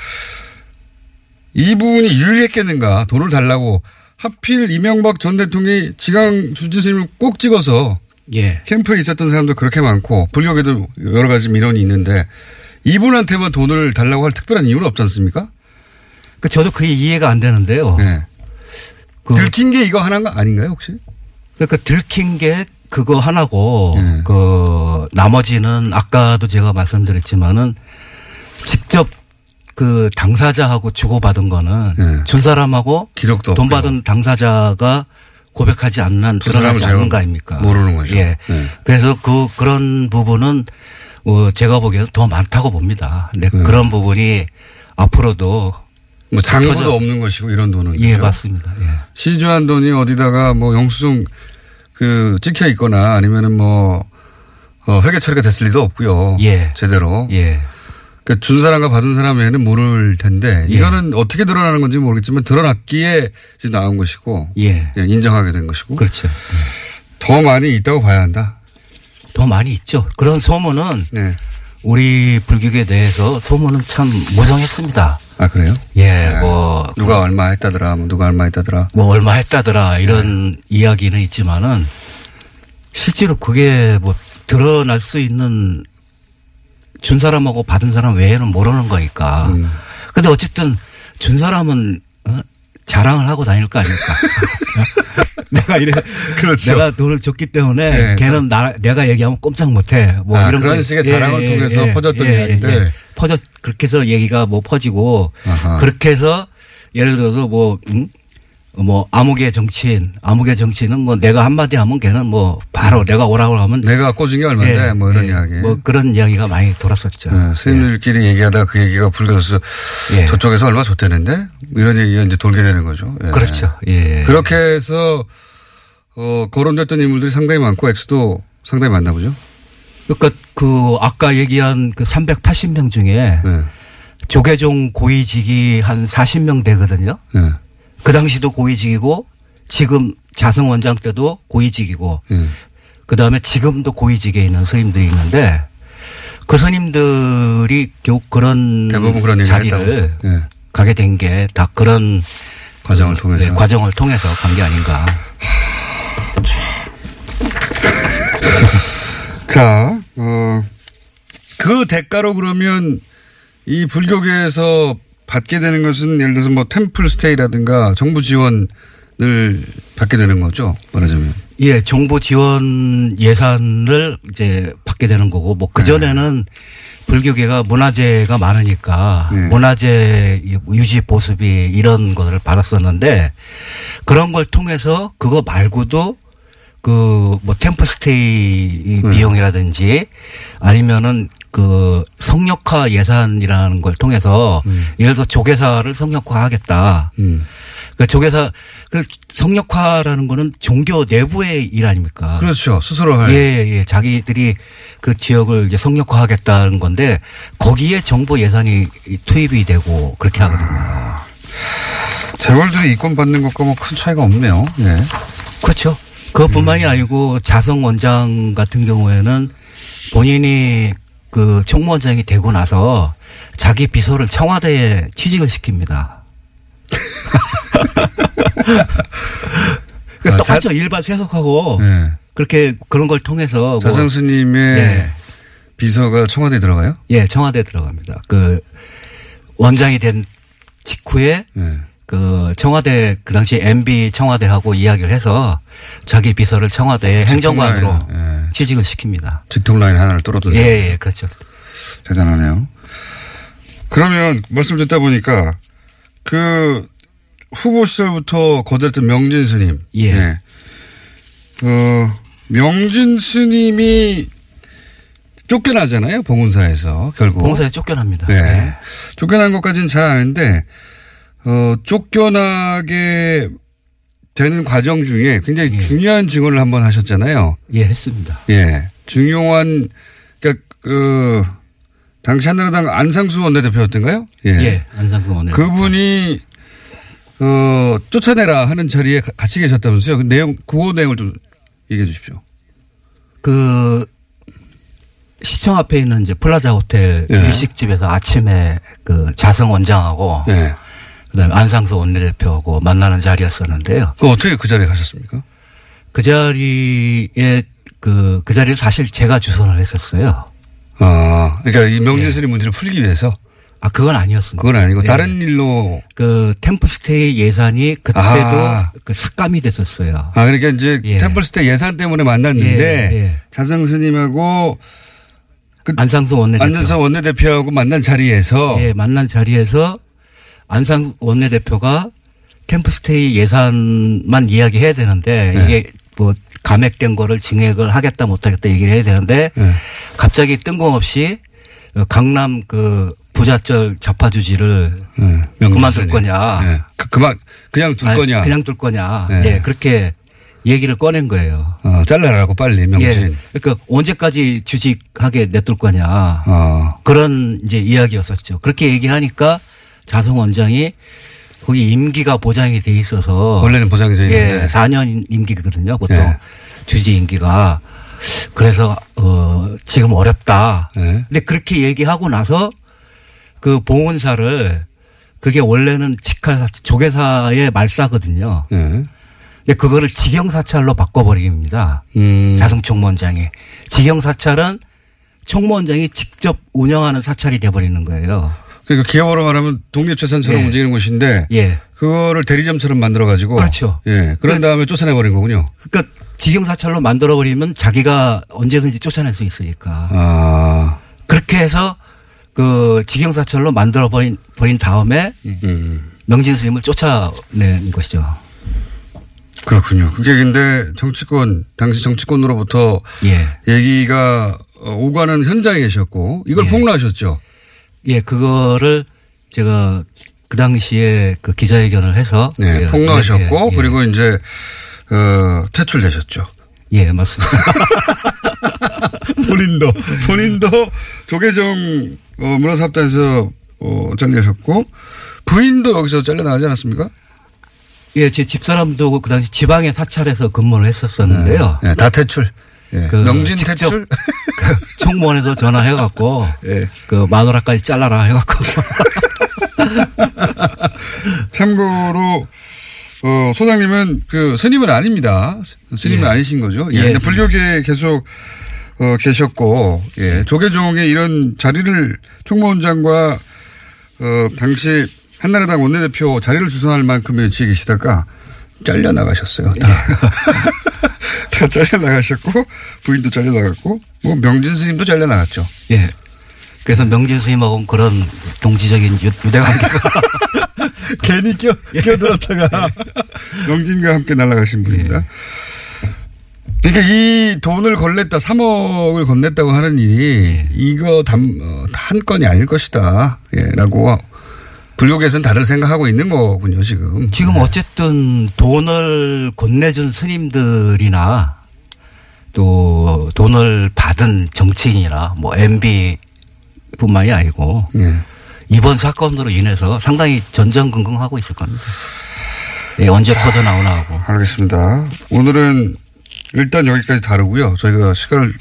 이 부분이 유리했겠는가 돈을 달라고 하필 이명박 전 대통령이 지강 주지스님을 꼭 찍어서 예. 캠프에 있었던 사람도 그렇게 많고 불교계도 여러 가지 민원이 있는데 이분한테만 돈을 달라고 할 특별한 이유는 없지 않습니까? 그 저도 그게 이해가 안 되는데요. 네. 그 들킨 게 이거 하나가 아닌가요 혹시? 그러니까 들킨 게 그거 하나고 예. 그 나머지는 아까도 제가 말씀드렸지만은 직접 그 당사자하고 주고받은 거는 예. 준 사람하고 기록도 돈 없고요. 받은 당사자가 고백하지 않는 한 드러나지 않는 거 아닙니까? 모르는 거죠. 예. 네. 그래서 그 그런 부분은 어 제가 보기에는 더 많다고 봅니다. 근데 네. 그런 부분이 앞으로도 뭐 장부도 터져- 없는 것이고 이런 돈은 예 그죠? 맞습니다. 예. 시주한 돈이 어디다가 뭐 영수증 그 찍혀 있거나 아니면은 뭐 어, 회계 처리가 됐을 리도 없고요. 예. 제대로. 예. 그준 사람과 받은 사람에는 모를 텐데 예. 이거는 어떻게 드러나는 건지 모르겠지만 드러났기에 이제 나온 것이고 예. 예, 인정하게 된 것이고 그렇죠. 더 많이 있다고 봐야 한다. 더 많이 있죠. 그런 소문은 네. 우리 불교계 내에서 소문은 참 무성했습니다. 아 그래요? 예, 뭐, 누가 얼마 했다더라, 뭐 누가 얼마 했다더라. 뭐 얼마 했다더라 이런 이야기는 있지만은 실제로 그게 뭐 드러날 수 있는 준 사람하고 받은 사람 외에는 모르는 거니까. 음. 근데 어쨌든 준 사람은 어? 자랑을 하고 다닐 거 아닙니까? 내가 이래 그렇죠. 내가 돈을 줬기 때문에 네, 걔는 나 내가 얘기하면 꼼짝 못해. 뭐 아, 이런 그런 거. 식의 자랑을 통해서 퍼졌던 이야기들. 퍼져 그렇게 해서 얘기가 뭐 퍼지고 아하. 그렇게 해서 예를 들어서 뭐 음? 뭐 암흑의 정치인, 암흑의 정치인은 뭐 내가 한마디 하면 걔는 뭐 바로 내가 오라고 하면 내가 꽂은 게 얼마인데 예, 뭐 이런 예. 이야기. 뭐 그런 이야기가 많이 돌았었죠. 예, 스님들끼리 얘기하다가 그 얘기가 불거져서 예. 저쪽에서 얼마 줬대는데 이런 얘기가 이제 돌게 되는 거죠. 예. 그렇죠. 예. 그렇게 해서 어, 거론됐던 인물들이 상당히 많고 액수도 상당히 많나 보죠. 그러니까 그 아까 얘기한 그 380명 중에 예. 조계종 고위직이 한 40명 되거든요. 예. 그 당시도 고위직이고 지금 자성 원장 때도 고위직이고 예. 그 다음에 지금도 고위직에 있는 스님들이 있는데 그 스님들이 교 그런 대부분 그런 자리를. 예. 가게 된 게 다 그런 과정을 통해서. 네, 과정을 통해서 간 게 아닌가. 자, 어, 그 대가로 그러면 이 불교계에서 받게 되는 것은 예를 들어서 뭐 템플 스테이라든가 정부 지원을 받게 되는 거죠. 말하자면. 예, 정부 지원 예산을 이제 받게 되는 거고 뭐 그전에는 불교계가 문화재가 많으니까 네. 문화재 유지 보수비 이런 것을 받았었는데 그런 걸 통해서 그거 말고도 그 뭐 템플스테이 네. 비용이라든지 아니면은 그 성역화 예산이라는 걸 통해서 예를 들어 조계사를 성역화하겠다. 음. 그 조계사 그 성역화라는 거는 종교 내부의 일 아닙니까? 그렇죠. 스스로 할. 예, 예, 예. 자기들이 그 지역을 이제 성역화하겠다는 건데 거기에 정부 예산이 투입이 되고 그렇게 하거든요. 재벌들이 이권 받는 것과 뭐 큰 차이가 없네요. 예. 그렇죠. 그것뿐만이 아니고 자성 원장 같은 경우에는 본인이 그 총무원장이 되고 나서 자기 비서를 청와대에 취직을 시킵니다. 아, 자- 똑같죠. 일반 세속하고 예. 그렇게 그런 걸 통해서 뭐 자성 스님의 예. 비서가 청와대에 들어가요? 예, 청와대 들어갑니다. 그 원장이 된 직후에 예. 그 청와대 그 당시 MB 청와대하고 이야기를 해서 자기 비서를 청와대 행정관으로 라인, 예. 취직을 시킵니다. 직통 라인 하나를 뚫어둔. 예, 예, 그렇죠. 대단하네요. 그러면 말씀 듣다 보니까 그 후보 시절부터 거들었던 명진 스님. 예. 어, 명진 스님이 쫓겨나잖아요. 봉은사에서 결국. 봉사에 쫓겨납니다. 네. 네. 쫓겨난 것까지는 잘 아는데 어 쫓겨나게 되는 과정 중에 굉장히 예. 중요한 증언을 한번 하셨잖아요. 예, 했습니다. 예. 중요한 그러니까 그 당시 한나라당 안상수 원내대표였던가요? 예. 예, 안상수 원내. 그분이 어 쫓아내라 하는 자리에 가- 같이 계셨다면서요. 그 내용 그 내용을 좀 얘기해 주십시오. 그 시청 앞에 있는 이제 플라자 호텔 예. 일식집에서 아침에 그 자승 원장하고 예. 그다음에 안상수 원내대표하고 만나는 자리였었는데요. 그 어떻게 그 자리에 가셨습니까? 그 자리에 그, 그 자리를 사실 제가 주선을 했었어요. 아, 그러니까 이 명진 스님 문제를 풀기 위해서 아, 그건 아니었습니다. 그건 아니고 예. 다른 일로 그 템플스테이 예산이 그때도 아. 그 삭감이 됐었어요. 아, 그러니까 이제 예. 템플스테 예산 때문에 만났는데 예, 예. 자성 스님하고 그 안상수 원내대표. 안전서 원내대표하고 만난 자리에서 예, 만난 자리에서 안상 원내대표가 캠프스테이 예산만 이야기해야 되는데 네. 이게 뭐 감액된 거를 증액을 하겠다 못하겠다 얘기를 해야 되는데 네. 갑자기 뜬금없이 강남 그 부자절 예, 명진 그만둘. 거냐. 예. 그, 그만 그냥 둘 아니, 거냐. 그냥 둘 거냐. 네. 예, 그렇게 얘기를 꺼낸 거예요. 어, 잘라라고 빨리 명진. 예. 그러니까 언제까지 주직하게 냅둘 거냐. 어. 그런 이제 이야기였었죠. 그렇게 얘기하니까 자성 원장이 거기 임기가 보장이 돼 있어서 원래는 보장이 돼 있는데. 예, 4년 임기거든요. 보통 예. 주지 임기가 그래서 어 지금 어렵다. 예. 근데 그렇게 얘기하고 나서 그 봉은사를 그게 원래는 직할 조계사의 말사거든요. 예. 근데 그거를 직영사찰로 바꿔버립니다. 음. 자성 총무원장이 직영사찰은 총무원장이 직접 운영하는 사찰이 돼버리는 거예요. 그러니까 기업으로 말하면 독립재산처럼 예. 움직이는 곳인데 예. 그거를 대리점처럼 만들어 가지고 그렇죠. 예. 그런 그- 다음에 쫓아내 버린 거군요. 그러니까 직영사찰로 만들어 버리면 자기가 언제든지 쫓아낼 수 있으니까. 아. 그렇게 해서 그 직영사찰로 만들어 버린 버린 다음에 음. 명진 스님을 쫓아낸 것이죠. 그렇군요. 그게 근데 정치권 당시 정치권으로부터 예. 얘기가 어, 오가는 현장에 계셨고 이걸 예. 폭로하셨죠. 예, 그거를 제가 그 당시에 그 기자회견을 해서 네, 예, 폭로하셨고 예, 예, 그리고 이제 어, 퇴출되셨죠. 예, 맞습니다. 본인도 본인도 조계종 어, 문화사업단에서 어, 잘리셨고 부인도 여기서 잘려나가지 않았습니까? 예, 제 집사람도 그 당시 지방에 사찰에서 근무를 했었었는데요. 네, 다 퇴출. 예. 그 명진 퇴출. 그 총무원에서 전화해갖고 예. 그 마누라까지 잘라라 해갖고 참고로 어, 소장님은 그 스님은 아닙니다. 스님은 예. 아니신 거죠. 예. 예. 근데 불교계에 계속 어, 계셨고 예. 조계종의 이런 자리를 총무원장과 어, 당시 한나라당 원내대표 자리를 주선할 만큼의 위치에 계시다가 잘려 나가셨어요. 다. 다 잘려 나가셨고 부인도 잘려 나갔고 뭐 명진 스님도 잘려 나갔죠. 예. 그래서 명진 스님하고는 그런 동지적인 유- 유대 관계가 괜히 끼어, 끼어들었다가 명진과 함께 날아가신 분입니다. 그러니까 이 돈을 걸냈다, 3억을 건넸다고 하는 일이 이거 담, 어, 한 건이 아닐 것이다. 예, 라고 불교계에서는 다들 생각하고 있는 거군요, 지금. 지금 어쨌든 돈을 건네준 스님들이나 또 돈을 받은 정치인이나 뭐 MB 뿐만이 아니고 예. 이번 사건으로 인해서 상당히 전전긍긍하고 있을 겁니다. 예, 언제 터져 나오나 하고. 알겠습니다. 오늘은 일단 여기까지 다루고요. 저희가 시간을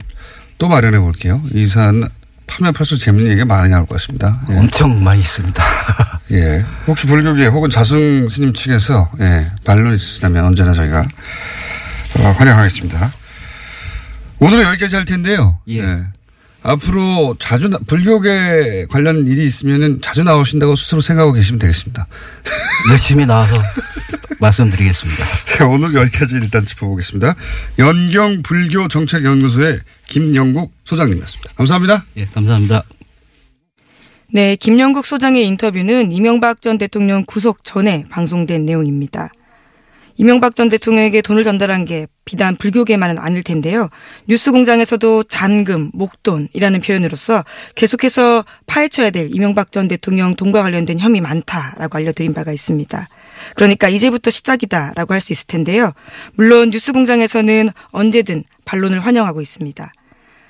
또 마련해 볼게요. 이 사안 파면 팔수록 재밌는 얘기가 많이 나올 것 같습니다. 예. 엄청 많이 있습니다. 예. 혹시 불교계 혹은 자승 스님 측에서 예, 반론 있으시다면 언제나 저희가 어, 환영하겠습니다. 오늘은 여기까지 할 텐데요. 예. 앞으로 자주 나- 불교계 관련 일이 있으면은 자주 나오신다고 스스로 생각하고 계시면 되겠습니다. 열심히 나와서 말씀드리겠습니다. 자, 오늘 여기까지 일단 짚어보겠습니다. 연경 불교 정책 연구소의 김영국 소장님이었습니다. 감사합니다. 예, 감사합니다. 네, 김영국 소장의 인터뷰는 이명박 전 대통령 구속 전에 방송된 내용입니다. 이명박 전 대통령에게 돈을 전달한 게 비단 불교계만은 아닐 텐데요. 뉴스 공장에서도 잔금, 목돈이라는 표현으로서 계속해서 파헤쳐야 될 이명박 전 대통령 돈과 관련된 혐의 많다라고 알려드린 바가 있습니다. 그러니까 이제부터 시작이다라고 할 수 있을 텐데요. 물론 뉴스 공장에서는 언제든 반론을 환영하고 있습니다.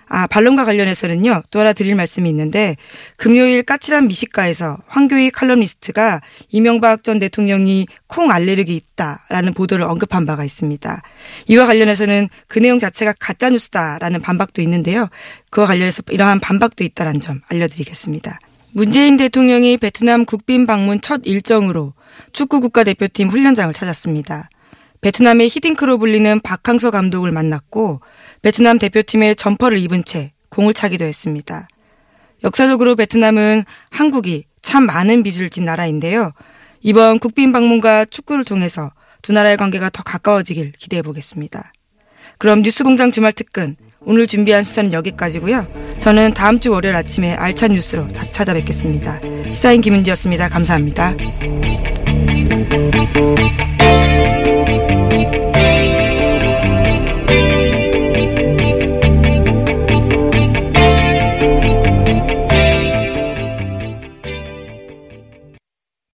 아, 반론과 관련해서는요, 또 하나 드릴 말씀이 있는데, 금요일 까칠한 미식가에서 황교익 칼럼니스트가 이명박 전 대통령이 콩 알레르기 있다라는 보도를 언급한 바가 있습니다. 이와 관련해서는 그 내용 자체가 가짜뉴스다라는 반박도 있는데요. 그와 관련해서 이러한 반박도 있다는 점 알려드리겠습니다. 문재인 대통령이 베트남 국빈 방문 첫 일정으로 축구 국가대표팀 훈련장을 찾았습니다. 베트남의 히딩크로 불리는 박항서 감독을 만났고 베트남 대표팀의 점퍼를 입은 채 공을 차기도 했습니다. 역사적으로 베트남은 한국이 참 많은 빚을 진 나라인데요. 이번 국빈 방문과 축구를 통해서 두 나라의 관계가 더 가까워지길 기대해 보겠습니다. 그럼 뉴스공장 주말 특근 오늘 준비한 수사는 여기까지고요. 저는 다음 주 월요일 아침에 알찬 뉴스로 다시 찾아뵙겠습니다. 시사인 김은지였습니다. 감사합니다.